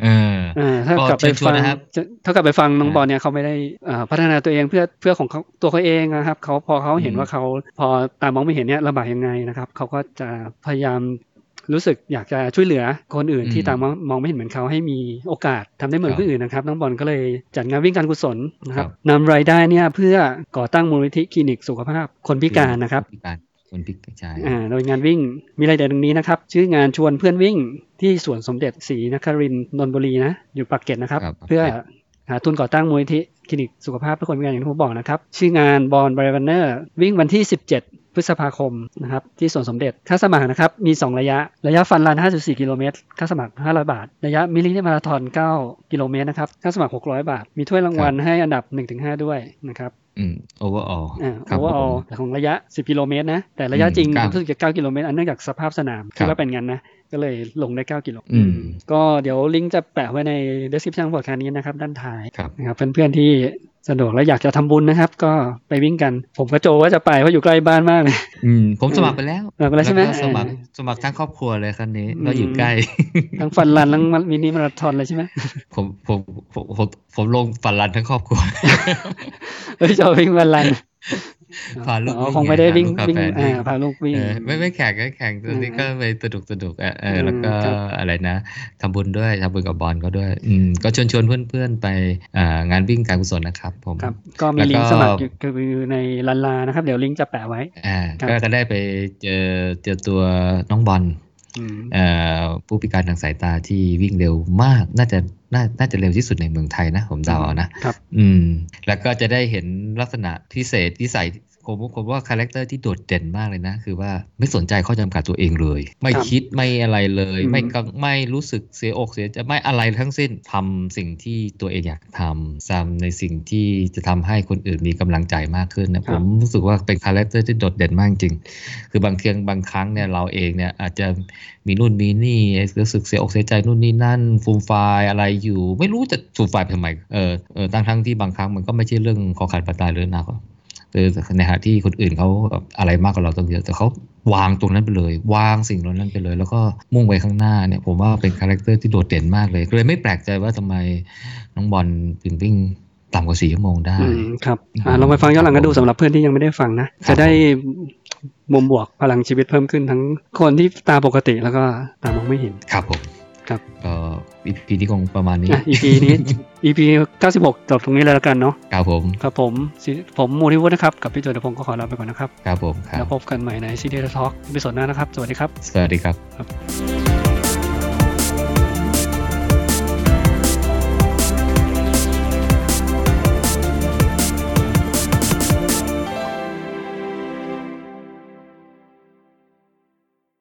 เออเออถ้ากลับไปก็เชิญชวฟังนะครับจะเท่ากับไปฟังน้องอ่าบอลเนี่ยเขาไม่ได้เอ่อพัฒนาตัวเองเพื่อเพื่อของเขาตัวเขาเองนะครับเขาพอเขาเห็นอืมว่าเขาพอตามองไม่เห็นเนี่ยลำบากยังไงนะครับเขาก็จะพยายามรู้สึกอยากจะช่วยเหลือคนอื่นที่ตามองมองไม่เห็นเหมือนเขาให้มีโอกาสทำได้เหมือนคนอื่นนะครับน้องบอลก็เลยจัดงานวิ่งการกุศลนะครับนำรายได้เนี่ยเพื่อก่อตั้งมูลนิธิคลินิกสุขภาพคนพิการนะครับ พิการคนพิการใช่อ่าโดยงานวิ่งมีรายละเอียดดังนี้นะครับ ชื่องานชวนเพื่อนวิ่งที่สวนสมเด็จศรีนครินทร์นนทบุรีนะ อยู่ปากเกร็ดนะครับครับ เพื่อหาทุนก่อตั้งมูลนิธิคลินิกสุขภาพเพื่อคนพิการอย่างที่ผมบอกนะครับ ชื่องานบอล Blind Runner วิ่งวันที่ 17 พฤษภาคมนะครับ ที่สวนสมเด็จค่าสมัครนะครับ มี 2 ระยะ ระยะ fun run 5.4 กิโลเมตรค่าสมัคร 500 บาท ระยะมินิมาราธอน 9 กิโลเมตรนะครับค่าสมัคร 600 บาท มีถ้วยรางวัลให้อันดับ 1-5 ด้วยนะครับ อืม overall อ่าครับโอเวอร์ออผมของระยะ 10 กิโลเมตรนะ แต่ระยะจริงอืมครับรู้สึกจะ9กิโลเมตรอันเนื่องจากสภาพสนามครัที่บว่าเป็นงั้นนะ ก็เลยลงได้ 9 กิโลอืมก็เดี๋ยวลิงก์จะแปะไว้ใน description ของบทการนี้นะครับ ด้านท้ายครับนะครับเพื่อนๆที่สะดวกและอยากจะทำบุญนะครับ ก็ไปวิ่งกัน ผมกับโจว่าจะไปเพราะอยู่ใกล้บ้านมากเลยอืมผมสมัครไปแล้วสมัครไปแล้วใช่ไหมก็สมัครสมัครทั้งครอบครัวเลยคันนี้อืมก็อยู่ใกล้ ทั้งฟันรันทั้งมินิมาราธอนเลยใช่ไหมผมผมผมผมผมลงฝันรันทั้งครอบครัวเฮ้ยโจวิ่งฟันรัน พาลูกอ๋อวิ่งคงไม่ได้วิ่งพาลูกวิ่งพาแฟนอ่าวิ่งพาลูกวิ่งเออไม่ไม่แข่งก็แข่งตอนนี้อืมก็ไปสนุกสนุกๆอะเอออืมแล้วก็ครับอะไรนะทำบุญด้วยทำบุญกับบอลก็ด้วย อืมก็ชวนชวนเพื่อนเพื่อนๆไปอ่างานวิ่งการกุศลนะครับ ผมครับก็มีแล้วก็ลิงก์สมัครอยู่คืออยู่ในลันลานะครับ เดี๋ยวลิงก์จะแปะไว้อ่าครับก็ก็ได้ไปเจอเจอตัวน้องบอลอืมเอ่อ ผู้พิการทางสายตาที่วิ่งเร็วมาก น่าจะน่าน่าจะเร็วที่สุดในเมืองไทยนะ ผมเดาเอานะครับอืม แล้วก็จะได้เห็นลักษณะพิเศษที่ใส่ ผมผมว่า character ที่โดดเด่นมากเลยนะ คือว่าไม่สนใจข้อจำกัดตัวเองเลย ไม่คิดไม่อะไรเลย ไม่ไม่รู้สึกเสียอกเสียจะไม่อะไรทั้งสิ้นทำสิ่งที่ตัวเองอยากทำซ้ำในสิ่งที่จะทำให้คนอื่นมีกำลังใจมากขึ้นนะผมรู้สึกว่าเป็น character ที่โดดเด่นมากจริง คือบางเทียงบางครั้งเนี่ยเราเองเนี่ยอาจจะมีนู่นมีนี่รู้สึกเสียอกเสียใจนู่นนี่นั่นฟูมฟายอะไรอยู่ ไม่รู้จะฟูมฟายทำไมเออเออตั้งทั้งที่บางครั้งมันก็ไม่ใช่เรื่องคอขาดบาดตายเลยนะคื อในขณะที่คนอื่นเขาอะไรมากกว่าเราต้องเยอะแต่เขาวางตรงนั้นไปเลย วางสิ่งเหล่านั้นไปเลย แล้วก็มุ่งไปข้างหน้าเนี่ยผมว่าเป็น character ที่โดดเด่นมากเลยเลยไม่แปลกใจว่าทำไมน้องบอลถึงวิ่งต่ำกว่าสี่ชั่วโมงได้ครับอ่าลองไปฟังย้อนหลังกันดูสำหรับเพื่อนที่ยังไม่ได้ฟังนะ จะได้มุมบวกพลังชีวิตเพิ่มขึ้นทั้งคนที่ตาปกติแล้วก็ตามองไม่เห็นครับผม ครับก็ EP นี้คงประมาณนี้ EP นี้ EP เก้าสิบหกจบตรงนี้เลยแล้วกันเนาะครับผมครับผมผมมูทิวุฒินะครับ กับพี่โจดพงศ์ก็ขอลาไปก่อนนะครับครับผมครับแล้วพบกันใหม่ใน CD Talk EP สดหน้านะครับ สวัสดีครับ สวัสดีครับ